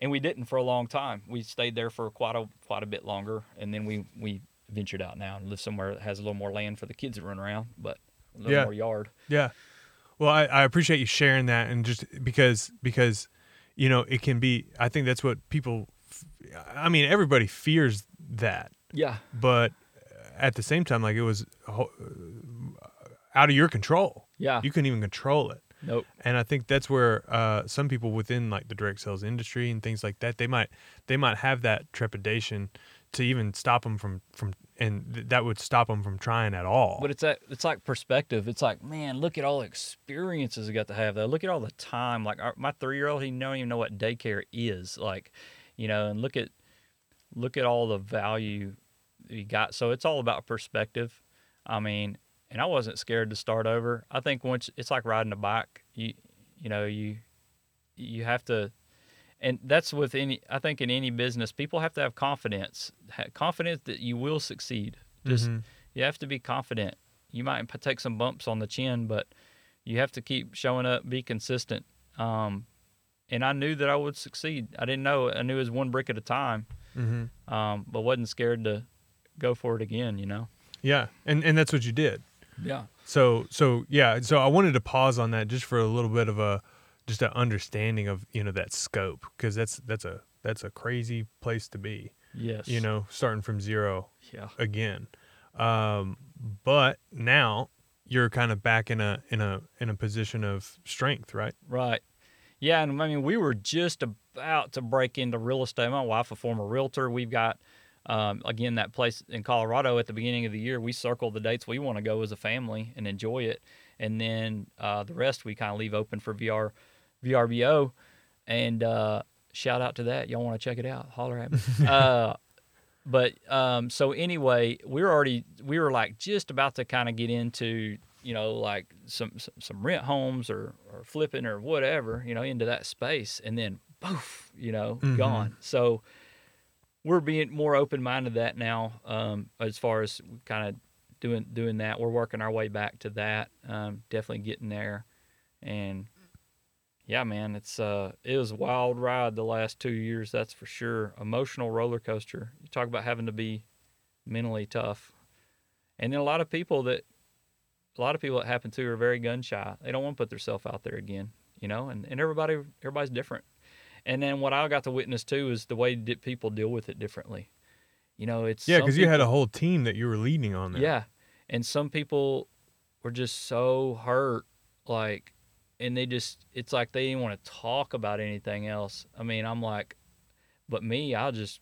and we didn't for a long time. We stayed there for quite a quite a bit longer, and then we we ventured out now and live somewhere that has a little more land for the kids to run around, but a little Yeah. more yard. Yeah. Well, I, I appreciate you sharing that, and just because because you know it can be. I think that's what people. I mean, everybody fears that, Yeah, but at the same time, like it was out of your control. yeah. You couldn't even control it. nope. and I think that's where uh, some people within like the direct sales industry and things like that they might they might have that trepidation to even stop them from from and th- that would stop them from trying at all. But it's that it's like perspective. It's like, man, look at all the experiences I got to have. Though, look at all the time. Like our, my three year old, he don't even know what daycare is. Like, you know, and look at look at all the value he got. So it's all about perspective. I mean, and I wasn't scared to start over. I think once it's like riding a bike. You you know you you have to. And that's with any. I think in any business, people have to have confidence, confidence that you will succeed. Just Mhm. you have to be confident. You might take some bumps on the chin, but you have to keep showing up, be consistent. Um, and I knew that I would succeed. I didn't know. I knew it was one brick at a time, Mhm. um, but wasn't scared to go for it again. You know. Yeah, and and that's what you did. Yeah. So so yeah, so I wanted to pause on that just for a little bit of a just an understanding of you know that scope because that's that's a that's a crazy place to be. Yes. You know, starting from zero Yeah. again. Um, but now you're kind of back in a in a in a position of strength, right? Right. Yeah, and I mean, we were just about to break into real estate. My wife, a former realtor, we've got um, again that place in Colorado at the beginning of the year. We circle the dates we want to go as a family and enjoy it, and then uh, the rest we kind of leave open for VR, VRBO, and uh, shout out to that. Y'all want to check it out? Holler at me. uh, but um, so anyway, we were already we were like just about to kind of get into you know like some some, some rent homes or, or flipping or whatever you know into that space, and then poof, you know, Mhm. gone. So we're being more open minded that now um, as far as kind of doing doing that. We're working our way back to that. Um, definitely getting there, and yeah, man, it's uh, it was a wild ride the last two years. That's for sure. Emotional roller coaster. You talk about having to be mentally tough, and then a lot of people that a lot of people that happen to are very gun shy. They don't want to put themselves out there again, you know. And and everybody everybody's different. And then what I got to witness too is the way that people deal with it differently. You know, it's Yeah, because you had a whole team that you were leading on there. yeah. And some people were just so hurt, like, and they just, it's like they didn't want to talk about anything else. I mean, I'm like, but me, I just,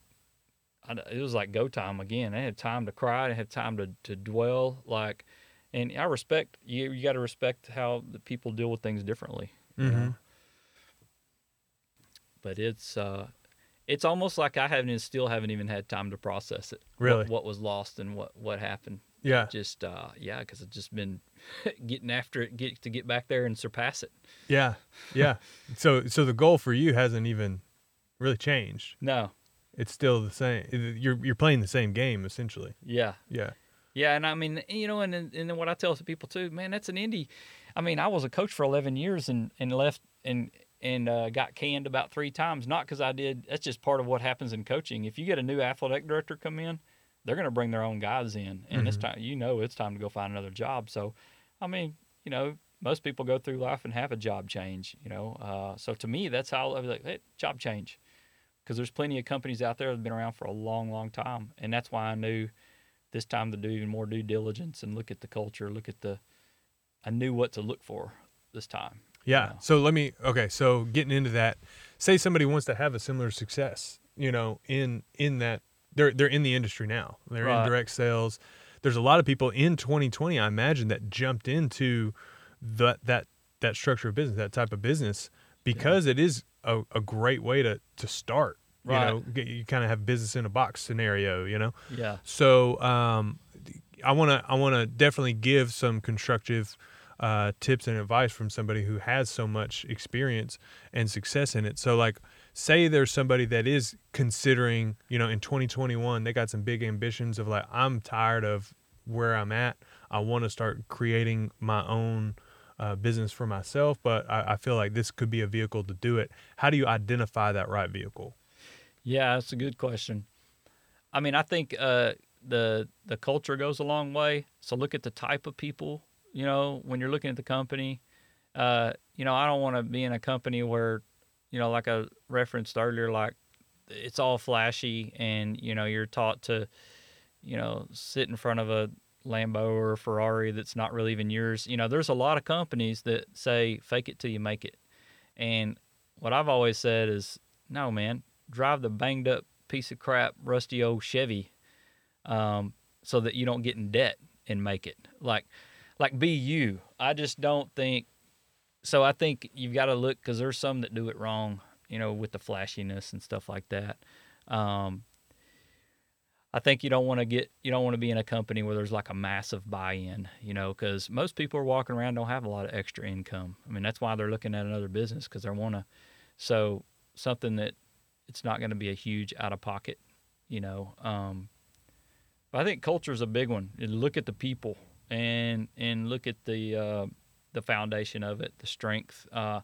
I, it was like go time again. I had time to cry. I had time to, to dwell. Like, and I respect, you, you got to respect how the people deal with things differently. you know? Mhm. But it's, uh, it's almost like I haven't still haven't even had time to process it. what- Really? what was lost and what what happened Yeah. just uh yeah because it's just been getting after it get to get back there and surpass it Yeah. Yeah. so so the goal for you hasn't even really changed. no It's still the same. You're you're playing the same game essentially. yeah Yeah. yeah and i mean you know and then- and then what i tell people too man that's an indie i mean i was a coach for 11 years and and left and and uh, got canned about three times not because i did that's just part of what happens in coaching if you get a new athletic director come in they're going to bring their own guys in and it's Mhm. time you know it's time to go find another job so i mean you know most people go through life and have a job change you know uh, so to me that's how i was like hey, job change because there's plenty of companies out there that have been around for a long long time and that's why i knew this time to do even more due diligence and look at the culture look at the i knew what to look for this time Yeah. Yeah. So let me okay, so getting into that, say somebody wants to have a similar success, you know, in in that they're they're in the industry now. They're Right. in direct sales. There's a lot of people in 2020, I imagine, that jumped into that that that structure of business, that type of business, because it is a, a great way to to start. You know, get, you kind of have business in a box scenario. You know, yeah so um, I want to I want to definitely give some constructive uh, tips and advice from somebody who has so much experience and success in it. So like say there's somebody that is considering, you know, in 2021 they got some big ambitions of like I'm tired of where I'm at. I want to start creating my own uh, business for myself, but I, I feel like this could be a vehicle to do it. How do you identify that right vehicle? Yeah, that's a good question. I mean, I think uh, the the culture goes a long way. So look at the type of people. You know, when you're looking at the company, uh, you know, I don't want to be in a company where, you know, like I referenced earlier, like it's all flashy and you know you're taught to, you know, sit in front of a Lambo or a Ferrari that's not really even yours. You know, there's a lot of companies that say fake it till you make it. And what I've always said is, no, man, drive the banged up piece of crap, rusty old Chevy, um, so that you don't get in debt and make it. Like, like be you. I just don't think. So I think you've got to look because there's some that do it wrong. You know, with the flashiness and stuff like that. Um, I think you don't want to get you don't want to be in a company where there's like a massive buy-in, you know, because most people are walking around don't have a lot of extra income. I mean, that's why they're looking at another business because they want to. So something that it's not going to be a huge out of pocket, you know. Um, but I think culture is a big one. You look at the people and and look at the uh, the foundation of it, the strength. Uh,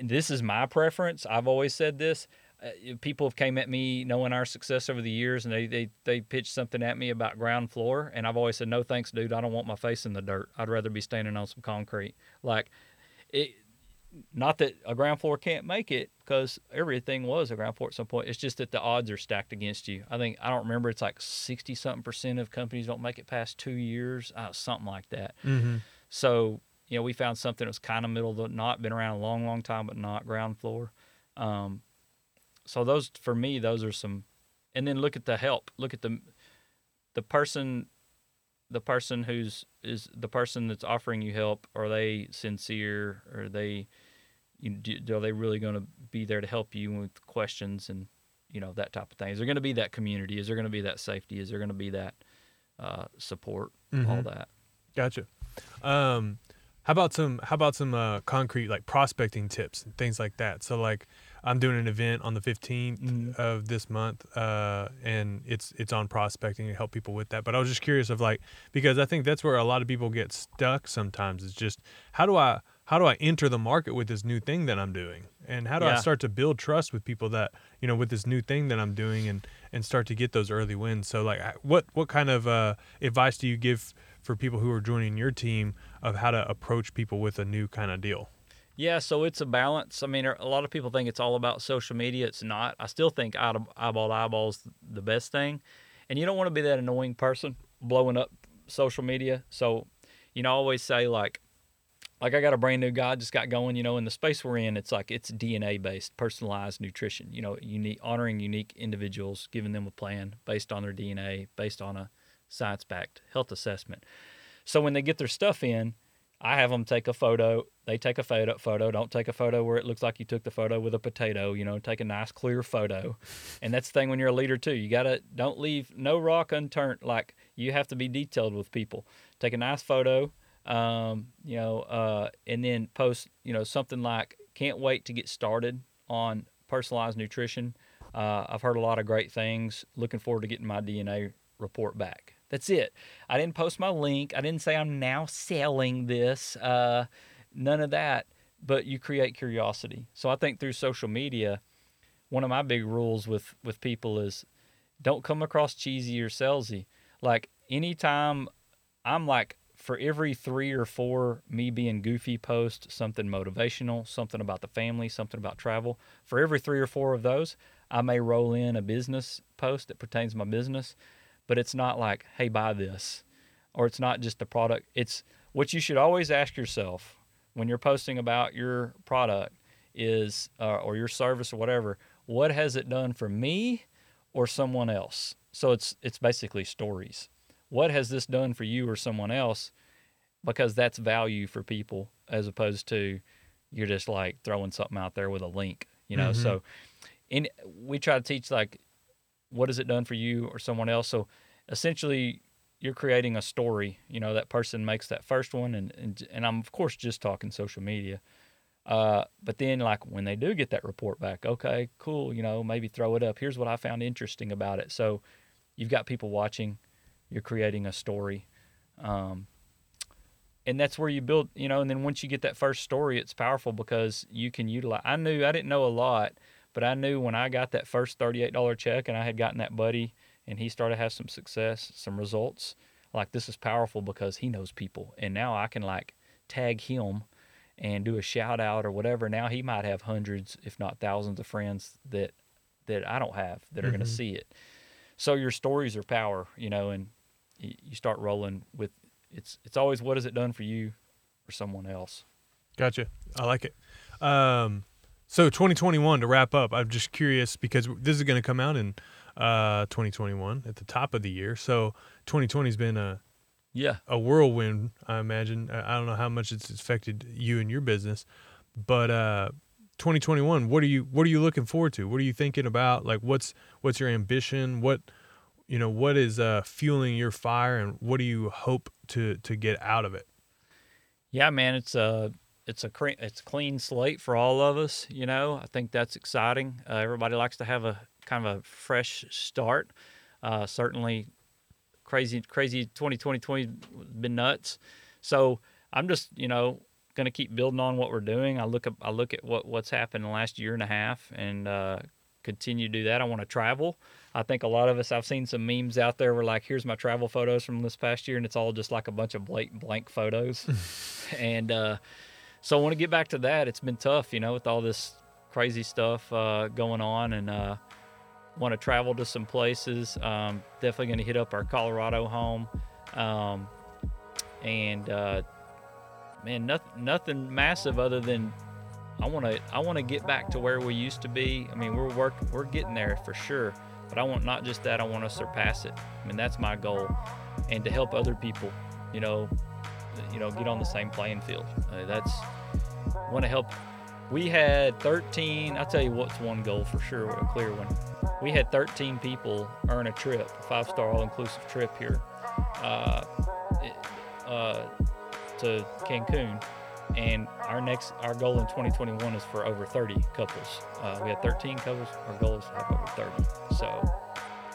this is my preference. I've always said this. Uh, people have came at me knowing our success over the years, and they, they they pitched something at me about ground floor, and I've always said, no thanks, dude. I don't want my face in the dirt. I'd rather be standing on some concrete. Like, it. Not that a ground floor can't make it, because everything was a ground floor at some point. It's just that the odds are stacked against you. I think I don't remember. It's like sixty something percent of companies don't make it past two years, uh, something like that. Mm-hmm. So you know, we found something that was kind of middle of the not been around a long, long time, but not ground floor. Um, so those for me, those are some. And then look at the help. Look at the the person, the person who's is the person that's offering you help. Are they sincere? Are they, you know, are they really going to be there to help you with questions and you know that type of thing? Is there going to be that community? Is there going to be that safety? Is there going to be that uh, support? Mhm. All that. Gotcha. Um, how about some how about some uh, concrete like prospecting tips and things like that? So like I'm doing an event on the 15th Mhm. of this month, uh, and it's it's on prospecting to help people with that. But I was just curious of like because I think that's where a lot of people get stuck sometimes. Is just how do I how do I enter the market with this new thing that I'm doing, and how do I start to build trust with people that you know with this new thing that I'm doing, and and start to get those early wins. So like what what kind of uh, advice do you give for people who are joining your team of how to approach people with a new kind of deal? Yeah, so it's a balance. I mean, er, a lot of people think it's all about social media. It's not. I still think eyeball to eyeball is the best thing, and you don't want to be that annoying person blowing up social media. So, you know, I always say like, like I got a brand new guy just got going. You know, in the space we're in, it's like it's DNA based, personalized nutrition. You know, unique honoring unique individuals, giving them a plan based on their DNA, based on a science backed health assessment. So when they get their stuff in, I have them take a photo. They take a photo. Photo. Don't take a photo where it looks like you took the photo with a potato. You know, take a nice clear photo. And that's the thing when you're a leader too. You gotta don't leave no rock unturned. Like you have to be detailed with people. Take a nice photo. Um, you know, uh, and then post. You know, something like can't wait to get started on personalized nutrition. Uh, I've heard a lot of great things. Looking forward to getting my DNA report back. That's it. I didn't post my link. I didn't say I'm now selling this. Uh, none of that. But you create curiosity. So I think through social media, one of my big rules with with people is don't come across cheesy or salesy. Like anytime I'm like for every three or four me being goofy post, something motivational, something about the family, something about travel. For every three or four of those, I may roll in a business post that pertains to my business, but it's not like, hey, buy this, or it's not just the product. It's what you should always ask yourself when you're posting about your product is, uh, or your service or whatever, what has it done for me or someone else? So it's it's basically stories. What has this done for you or someone else? Because that's value for people as opposed to you're just like throwing something out there with a link, you know. Mhm. So in we try to teach like what has it done for you or someone else. So essentially you're creating a story, you know, that person makes that first one and and, and I'm of course just talking social media. Uh, but then like when they do get that report back, okay, cool, you know, maybe throw it up. Here's what I found interesting about it. So you've got people watching, you're creating a story. Um, and that's where you build, you know, and then once you get that first story, it's powerful because you can utilize. I knew I didn't know a lot, but I knew when I got that first $38 check and I had gotten that buddy and he started to have some success, some results, like this is powerful because he knows people. And now I can like tag him and do a shout out or whatever. Now he might have hundreds, if not thousands of friends that that I don't have that are going Mhm. to see it. So your stories are power, you know, and you start rolling with it's it's always what has it done for you or someone else. Gotcha. I like it. Um, so 2021 to wrap up. I'm just curious because this is going to come out in uh, 2021 at the top of the year. So 2020's been a Yeah. a whirlwind. I imagine. I don't know how much it's affected you and your business, but uh, 2021. What are you What are you looking forward to? What are you thinking about? Like, what's what's your ambition? What you know, what is uh, fueling your fire, and what do you hope to to get out of it? Yeah, man, it's uh it's a cre- it's a clean slate for all of us. You know, I think that's exciting. Uh, everybody likes to have a kind of a fresh start. Uh, certainly, crazy crazy 2020 been nuts. So I'm just you know going to keep building on what we're doing. I look up I look at what what's happened in the last year and a half and uh, continue to do that. I want to travel. I think a lot of us I've seen some memes out there where like here's my travel photos from this past year and it's all just like a bunch of blank blank photos. and uh, so I want to get back to that. It's been tough, you know, with all this crazy stuff uh, going on and uh, want to travel to some places. Um, definitely going to hit up our Colorado home. Um, and uh, man, nothing, nothing massive other than I want to I want to get back to where we used to be. I mean, we're work we're getting there for sure, but I want not just that. I want to surpass it. I mean, that's my goal, and to help other people, you know, you know, get on the same playing field. Uh, that's want to help. We had 13. I'll tell you what's one goal for sure, a clear one. We had 13 people earn a trip, a five-star all-inclusive trip here. Uh, uh, to Cancun, and our next our goal in 2021 is for over 30 couples. Uh, we had 13 couples. Our goal is to have over 30. So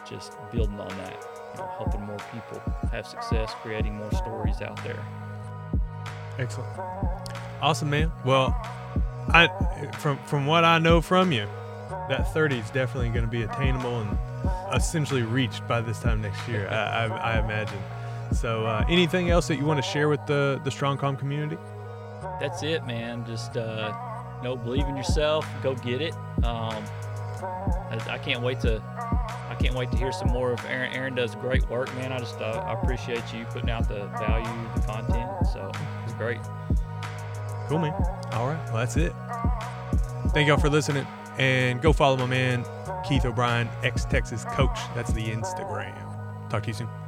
just building on that, you know, helping more people have success, creating more stories out there. Excellent, awesome, man. Well, I from from what I know from you, that 30 is definitely going to be attainable and essentially reached by this time next year. I, I, I imagine. So, uh, anything else that you want to share with the the StrongCom community? That's it, man. Just uh, you know, believe in yourself. Go get it. Um, I, I, can't wait to I can't wait to hear some more of Aaron. Aaron does great work, man. I just uh, I appreciate you putting out the value, the content. So great. Cool, man. All right, well that's it. Thank y'all for listening, and go follow my man Keith O'Brien, ex Texas coach. That's the Instagram. Talk to you soon.